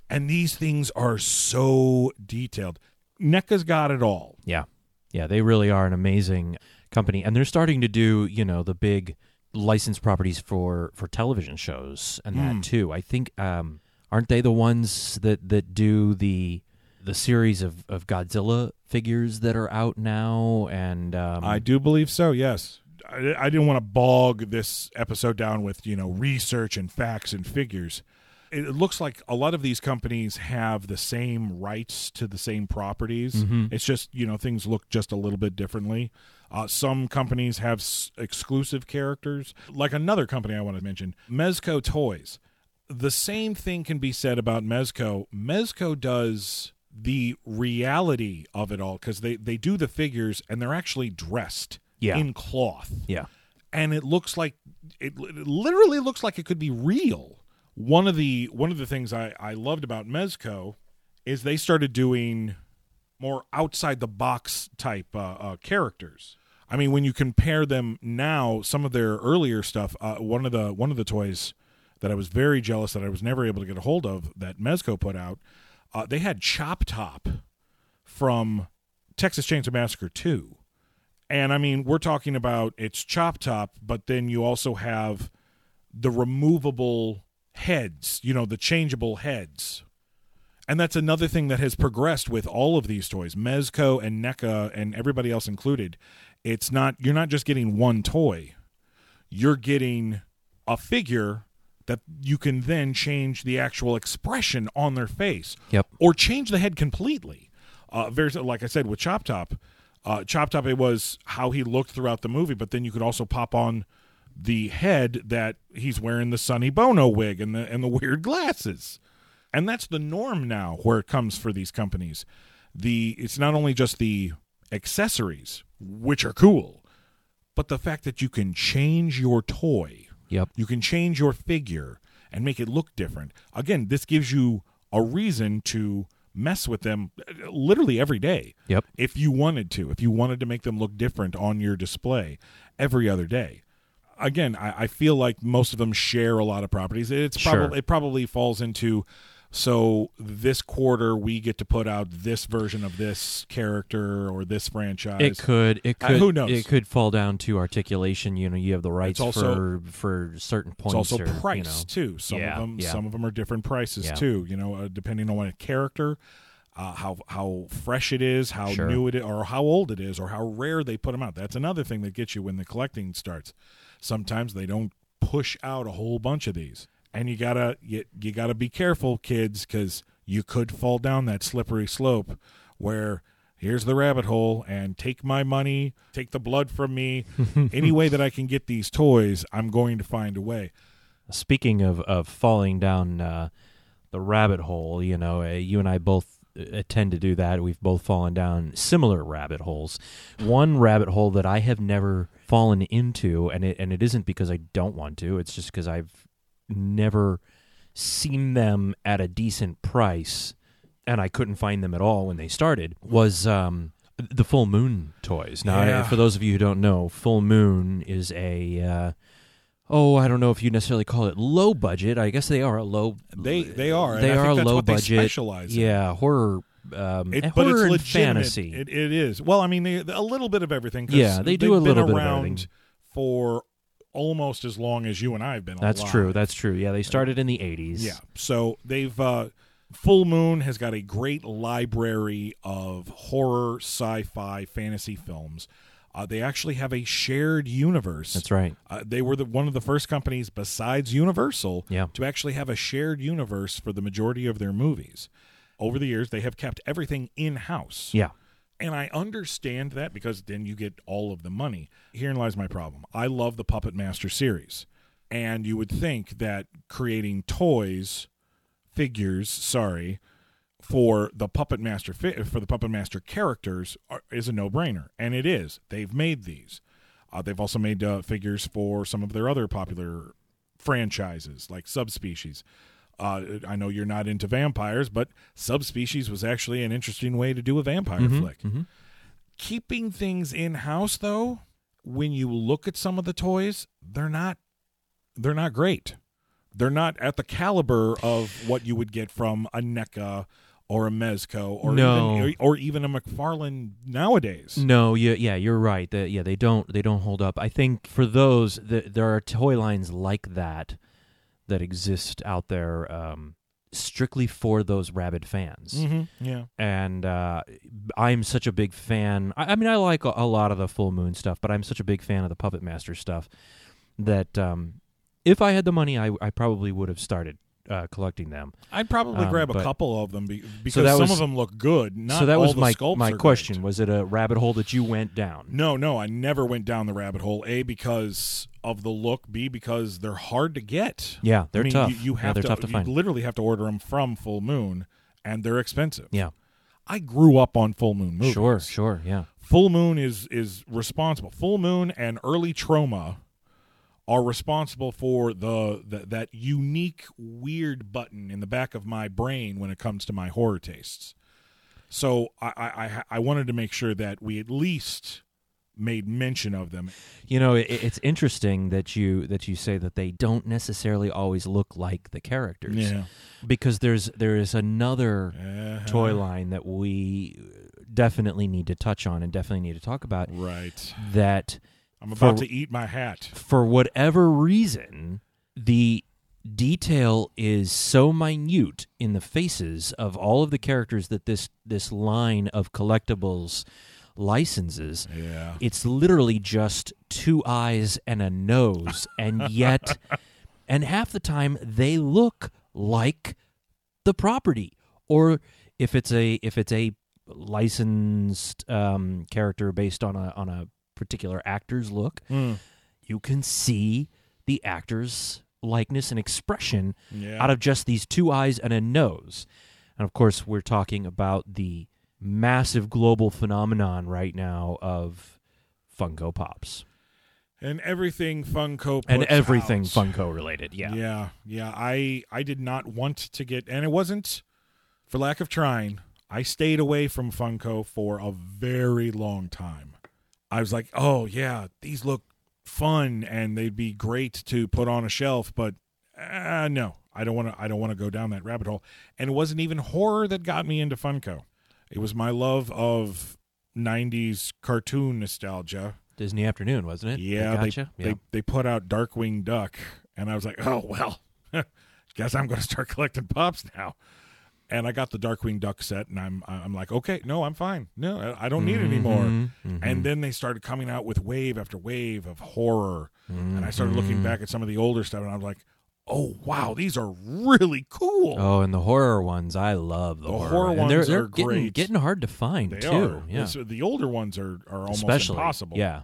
And these things are so detailed. NECA's got it all. Yeah. Yeah, they really are an amazing company and they're starting to do, you know, the big licensed properties for for television shows and that too. I think um aren't they the ones that that do the the series of of Godzilla figures that are out now and um I do believe so, yes. I, I didn't want to bog this episode down with, you know, research and facts and figures. It looks like a lot of these companies have the same rights to the same properties. It's just, you know, things look just a little bit differently. Uh, some companies have s- exclusive characters. Like another company I want to mention, Mezco Toys. The same thing can be said about Mezco. Mezco does the reality of it all because they, they do the figures and they're actually dressed Yeah. in cloth yeah. and it looks like it, it literally looks like it could be real. One of the one of the things I, I loved about Mezco is they started doing more outside the box type uh, uh, characters. I mean, when you compare them now, some of their earlier stuff, uh, one of the one of the toys that I was very jealous that I was never able to get a hold of that Mezco put out, uh, they had Chop Top from Texas Chainsaw Massacre Two. And I mean, we're talking about it's chop top, but then you also have the removable heads, you know, the changeable heads. And that's another thing that has progressed with all of these toys, Mezco and NECA and everybody else included. It's not you're not just getting one toy. You're getting a figure that you can then change the actual expression on their face Yep. or change the head completely. Uh, very like I said with Chop Top, uh, Chop Top it was how he looked throughout the movie, but then you could also pop on the head that he's wearing the Sonny Bono wig and the and the weird glasses, and that's the norm now where it comes for these companies. The it's not only just the accessories which are cool, but the fact that you can change your toy Yep. you can change your figure and make it look different. Again, this gives you a reason to mess with them uh, literally every day. Yep. If you wanted to, if you wanted to make them look different on your display every other day. Again, I, I feel like most of them share a lot of properties. It's Sure. probably it probably falls into so this quarter we get to put out this version of this character or this franchise. It could. It Uh, could. who knows? It could fall down to articulation. You know, you have the rights also- for for certain It's points. also or, you price know. too. Some Yeah, of them, yeah. some of them are different prices Yeah. too. You know, uh, depending on what character, uh, how how fresh it is, how Sure. new it is, or how old it is, or how rare they put them out. That's another thing that gets you when the collecting starts. Sometimes they don't push out a whole bunch of these, and you gotta you, you gotta be careful, kids, because you could fall down that slippery slope where. Here's the rabbit hole, and take my money, take the blood from me. Any way that I can get these toys, I'm going to find a way. Speaking of of falling down uh, the rabbit hole, you know, uh, you and I both uh, tend to do that. We've both fallen down similar rabbit holes. One rabbit hole that I have never fallen into, and it and it isn't because I don't want to. It's just because I've never seen them at a decent price, and I couldn't find them at all when they started. Was um, the Full Moon toys? Now, Yeah. for those of you who don't know, Full Moon is a uh, oh, I don't know if you necessarily call it low budget. I guess they are a low. They they are. and They I are a low budget. specialize in. Yeah, horror. Um, It, but it's legitimate. fantasy. It, it is. Well, I mean, they, a little bit of everything. Yeah, they do a little been bit of around everything. for almost as long as you and I have been. That's alive. true. That's true. Yeah, they started in the eighties. yeah. So they've uh, Full Moon has got a great library of horror, sci-fi, fantasy films. Uh, they actually have a shared universe. that's right. Uh, they were the, one of the first companies besides Universal Yeah. to actually have a shared universe for the majority of their movies. Over the years, they have kept everything in house. Yeah. And I understand that because then you get all of the money. Herein lies my problem. I love the Puppet Master series. And you would think that creating toys, figures, sorry, for the Puppet Master fi- for the Puppet Master characters are, is a no-brainer, and it is. They've made these. Uh, they've also made uh, figures for some of their other popular franchises, like Subspecies. Uh, I know you're not into vampires, but Subspecies was actually an interesting way to do a vampire Mhm, flick. mhm. Keeping things in house, though, when you look at some of the toys, they're not they're not great. They're not at the caliber of what you would get from a NECA or a Mezco or No. even or even a McFarlane nowadays. No, yeah, yeah, you're right. The, yeah, they don't they don't hold up. I think for those, the, there are toy lines like that that exist out there, um, strictly for those rabid fans. Mhm, Yeah. and uh, I'm such a big fan. I, I mean, I like a, a lot of the Full Moon stuff, but I'm such a big fan of the Puppet Master stuff that um, if I had the money, I, I probably would have started uh, collecting them. I'd probably Um, grab a but- couple of them be, because that some was- of them look good. Not so that was my my question: great. Was it a rabbit hole that you went down? No, no, I never went down the rabbit hole. A because of the look. B because they're hard to get. Yeah, they're I mean, tough. You, you Yeah, have they're to, tough to you find. literally have to order them from Full Moon, and they're expensive. Yeah, I grew up on Full Moon movies. sure, sure, yeah. Full Moon is is responsible. Full Moon and early Troma are responsible for the, the that unique weird button in the back of my brain when it comes to my horror tastes. So I I, I, I wanted to make sure that we at least made mention of them. You know, it, it's interesting that you that you say that they don't necessarily always look like the characters. Yeah. because there's there is another Uh-huh. toy line that we definitely need to touch on and definitely need to talk about Right. that I'm about For- to eat my hat. for whatever reason the detail is so minute in the faces of all of the characters that this this line of collectibles licenses Yeah. it's literally just two eyes and a nose and yet and half the time they look like the property or if it's a if it's a licensed um, character based on a on a particular actor's look Mm. you can see the actor's likeness and expression Yeah. out of just these two eyes and a nose. And of course, we're talking about the massive global phenomenon right now of Funko Pops and everything Funko and everything out. Funko related. Yeah. Yeah, yeah. I I did not want to get, and it wasn't for lack of trying. I stayed away from Funko for a very long time. I was like, oh yeah, these look fun and they'd be great to put on a shelf, but uh, no, I don't want to. I don't want to go down that rabbit hole. And it wasn't even horror that got me into Funko. It was my love of '90s cartoon nostalgia. Disney Afternoon, wasn't it? Yeah, they, they gotcha? they, yeah. they put out Darkwing Duck, and I was like, oh well, guess I'm going to start collecting pops now. And I got the Darkwing Duck set, and I'm I'm like, okay, no, I'm fine. No, I don't need any more. Mhm, mhm. And then they started coming out with wave after wave of horror, and I started Mm-hmm. looking back at some of the older stuff, and I was like, oh wow, these are really cool. Oh, and the horror ones, I love the, The horror, horror and they're, ones they're are getting, great. getting hard to find they too. are. Yeah, the older ones are are almost especially impossible. Yeah,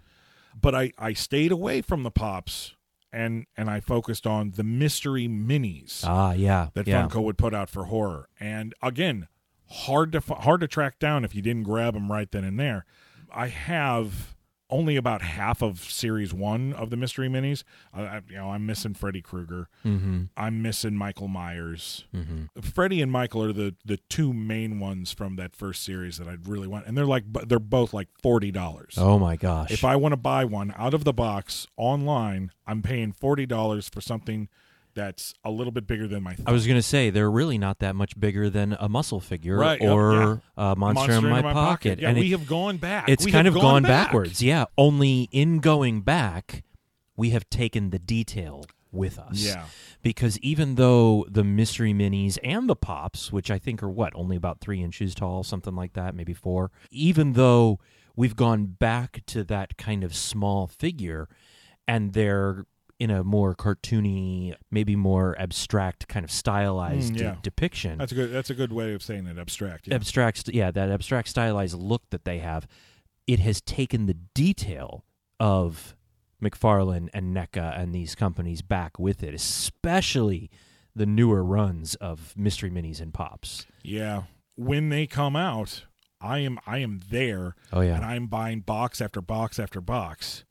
but I I stayed away from the pops, and and I focused on the mystery minis. ah, yeah, that yeah. Funko would put out for horror. And again, hard to hard to track down if you didn't grab them right then and there. I have only about half of series one of the mystery minis. I, I, you know, I'm missing Freddy Krueger. Mm-hmm. I'm missing Michael Myers. Mm-hmm. Freddy and Michael are the the two main ones from that first series that I really want, and they're like they're both like forty dollars. Oh my gosh! If I want to buy one out of the box online, I'm paying forty dollars for something that's a little bit bigger than my. I was gonna say they're really not that much bigger than a muscle figure Right, or a monster, in my, pocket. Yeah, and we it- have gone back. it's We kind of gone, back. backwards. Yeah, only in going back, we have taken the detail with us. Yeah. because even though the mystery minis and the pops, which I think are what only about three inches tall, something like that, maybe four, even though we've gone back to that kind of small figure, and they're in a more cartoony, maybe more abstract kind of stylized Mm, yeah. de- depiction That's a good. That's a good way of saying it. Abstract. Yeah. abstract yeah that abstract stylized look that they have it has taken the detail of mcfarlane and NECA and these companies back with it especially the newer runs of mystery minis and pops yeah. When they come out, I am. I am there, oh yeah and I'm buying box after box after box.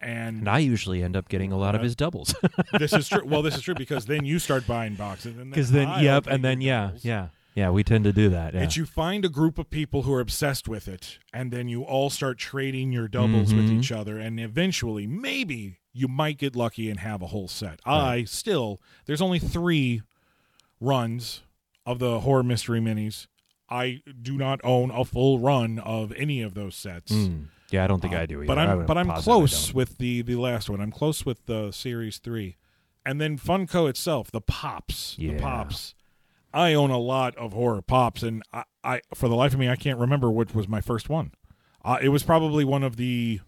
And and i usually end up getting a lot of Uh, his doubles this is true. Well, this is true because then you start buying boxes, and because then I yep and then yeah doubles. yeah yeah we tend to do that yeah. It's you find a group of people who are obsessed with it, and then you all start trading your doubles with Mhm. each other, and eventually, maybe you might get lucky and have a whole set. I still, there's only three runs of the horror mystery minis. I do not own a full run of any of those sets. Mm. Yeah i don't think Uh, i do either. But I'm but I'm close with the the last one. I'm close with the series three, and then Funko itself, the pops, the pops. I own a lot of horror pops, and I, I for the life of me, I can't remember which was my first one. Uh, it was probably one of the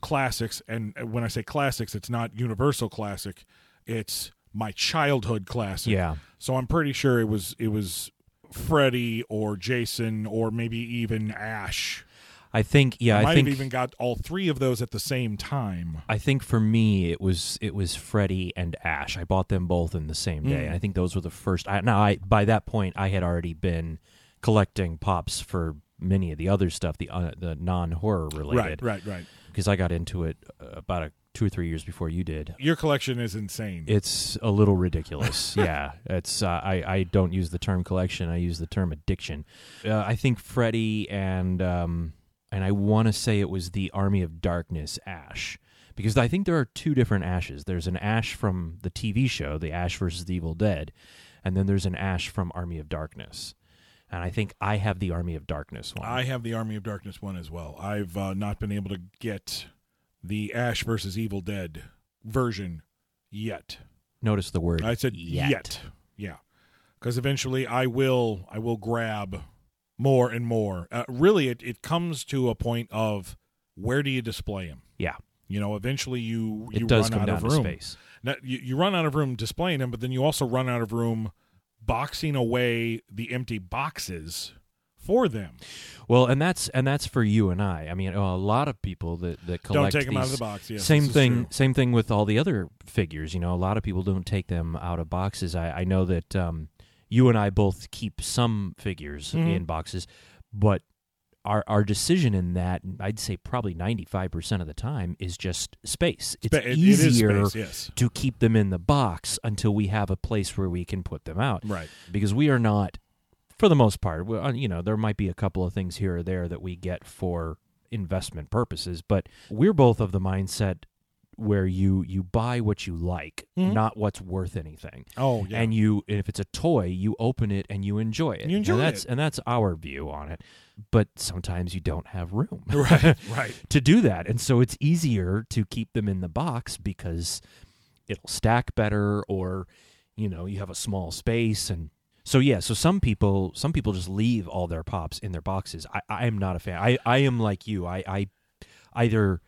classics, and when I say classics, it's not universal classic. It's my childhood classic. yeah So I'm pretty sure it was it was Freddy or Jason or maybe even Ash. I think yeah I i might think have even got all three of those at the same time. I think for me it was it was Freddy and Ash. I bought them both in the same day. Mm. I think those were the first. I, now I by that point I had already been collecting pops for many of the other stuff, the uh, the non horror related, Right, right, right. because I got into it uh, about a, two or three years before you did. Your collection is insane. It's a little ridiculous. yeah, it's uh, I I don't use the term collection. I use the term addiction. Uh, I think Freddy and um and I want to say it was the Army of Darkness Ash because I think there are two different Ashes. There's an Ash from the TV show, the Ash versus the Evil Dead, and then there's an Ash from Army of Darkness. And I think I have the Army of Darkness one. I have the Army of Darkness one as well. I've uh, not been able to get the Ash versus Evil Dead version yet. Notice the word I said yet. yet. Yeah. Because eventually I will I will grab more and more. Uh, really, it, it comes to a point of where do you display them? Yeah, You know, eventually you you does run come out down of to room. space. Now, you, you run out of room displaying them, but then you also run out of room boxing away the empty boxes for them. Well, and that's and that's for you and I. I mean, a lot of people that that Don't collect take them out of the box. Yes, same thing. Same thing with all the other figures. You know, a lot of people don't take them out of boxes. I, I know that um, you and I both keep some figures Mhm. in boxes, but our our decision in that, I'd say probably ninety five percent of the time, is just space. It's But it- easier space, yes. to keep them in the box until we have a place where we can put them out Right. because we are not for the most part you know there might be a couple of things here or there that we get for investment purposes but we're both of the mindset where you you buy what you like, Mhm. not what's worth anything. Oh yeah. And you if it's a toy, you open it and you enjoy it. You enjoy and that's it. and that's our view on it. But sometimes you don't have room. right. Right. to do that. And so it's easier to keep them in the box because it'll stack better or you know, you have a small space and so yeah, so some people some people just leave all their pops in their boxes. I I am not a fan. I I am like you. I I either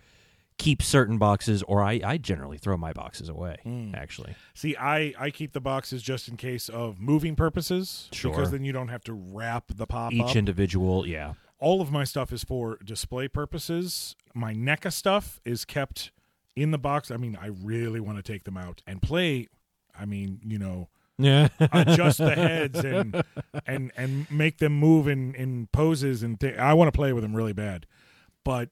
keep certain boxes or I I generally throw my boxes away Mm. actually. See, I I keep the boxes just in case of moving purposes Sure. because then you don't have to wrap the pop Each up. individual, yeah. All of my stuff is for display purposes. My NECA stuff is kept in the box. I mean, I really want to take them out and play. I mean, you know, Yeah. adjust the heads and and and make them move in in poses and th- I want to play with them really bad, but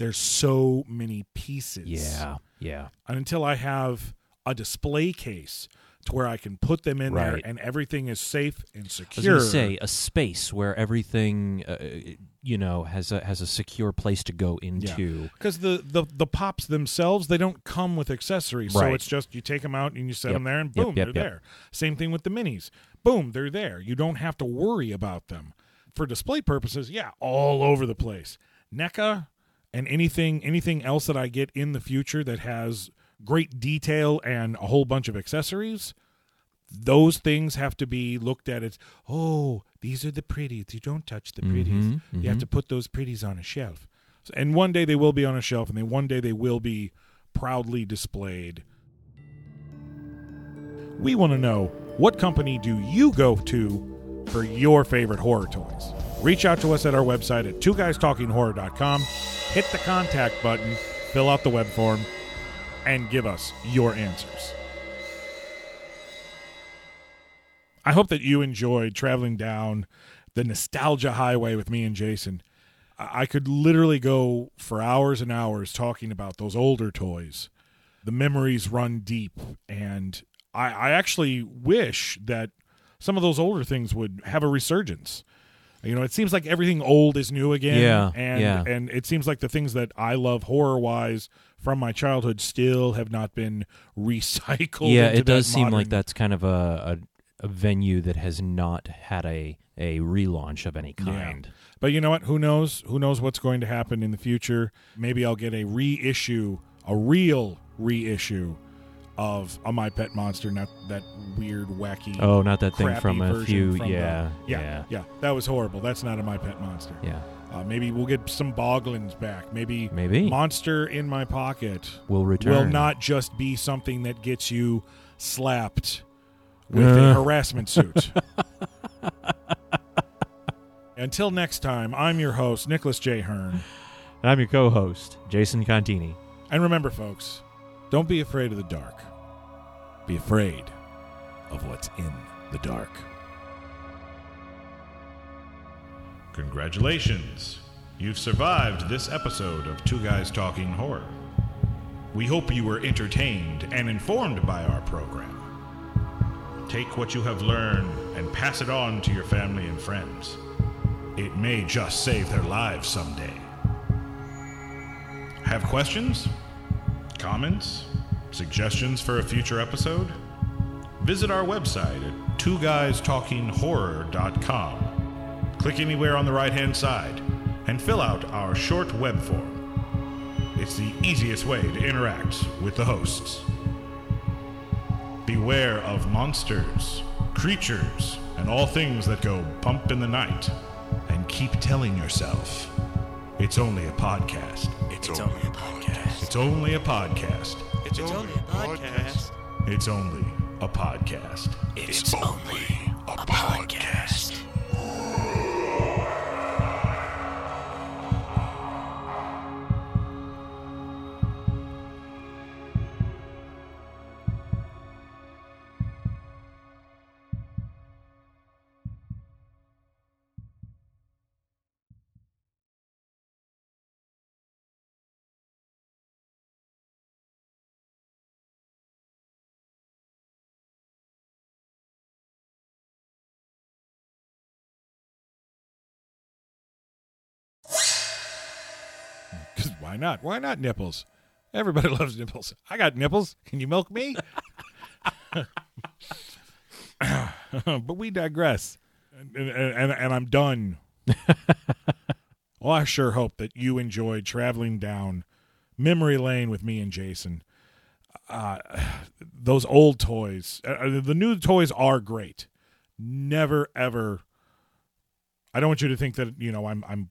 there's so many pieces. yeah. Yeah. and until I have a display case to where I can put them in there and everything is safe and secure. I was secure. going to say a space where everything, uh, you know, has a has a secure place to go into. because the, the the pops themselves they don't come with accessories, so it's just you take them out and you set Yep. them there, and boom, yep, they're yep. there. Same thing with the minis, boom, they're there. You don't have to worry about them for display purposes. Yeah, all over the place. NECA and anything anything else that I get in the future that has great detail and a whole bunch of accessories. Those things have to be looked at as, oh, these are the pretties. You don't touch the pretties. Mhm, You have to put those pretties on a shelf. And one day they will be on a shelf, and then one day they will be proudly displayed. We want to know what company do you go to for your favorite horror toys? Reach out to us at our website at two guys horror.com. Hit the contact button, fill out the web form, and give us your answers. I hope that you enjoyed traveling down the nostalgia highway with me and Jason. I I could literally go for hours and hours talking about those older toys. The memories run deep, and I, I actually wish that some of those older things would have a resurgence. You know, it seems like everything old is new again. Yeah, and yeah. and it seems like the things that I love horror wise from my childhood still have not been recycled. yeah, it does that seem like that's kind of a, a a venue that has not had a a relaunch of any kind. But you know what? Who knows? Who knows what's going to happen in the future? Maybe I'll get a reissue, a real reissue of a My Pet Monster, not that weird, wacky. Oh, not that thing from a few. from the- yeah, yeah, yeah, yeah. That was horrible. That's not a My Pet Monster. yeah. Uh, maybe we'll get some Boglins back. Maybe Maybe Monster in My Pocket we'll return. will not just be something that gets you slapped with Uh. a harassment suit. Until next time, I'm your host, Nicholas J. Hearn. I'm your co-host, Jason Contini. And remember, folks, don't be afraid of the dark. Be afraid of what's in the dark. Congratulations! You've survived this episode of Two Guys Talking Horror. We hope you were entertained and informed by our program. Take what you have learned and pass it on to your family and friends. It may just save their lives someday. Have questions? Comments? Suggestions for a future episode? Visit our website at twoguystalkinghorror.com. Click anywhere on the right hand side and fill out our short web form. It's the easiest way to interact with the hosts. Beware of monsters, creatures, and all things that go bump in the night. And keep telling yourself it's only a podcast. It's, only, a podcast. It's only a podcast. It's, only a podcast. It's only a podcast. It's only a podcast. Because why not? Why not nipples? Everybody loves nipples. I got nipples. Can you milk me? but we digress. And, and, and I'm done. well, I sure hope that you enjoyed traveling down memory lane with me and Jason. Uh, those old toys, uh, the new toys are great. Never ever. I don't want you to think that you know I'm I'm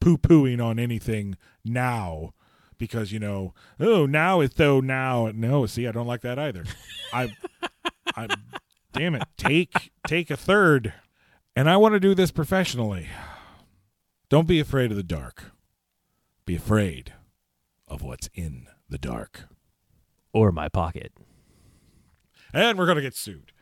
poo pooing on anything now because you know oh now it's though now no see I don't like that either. I I damn it take take a third, and I want to do this professionally. Don't be afraid of the dark. Be afraid of what's in the dark. Or my pocket. And we're going to get sued.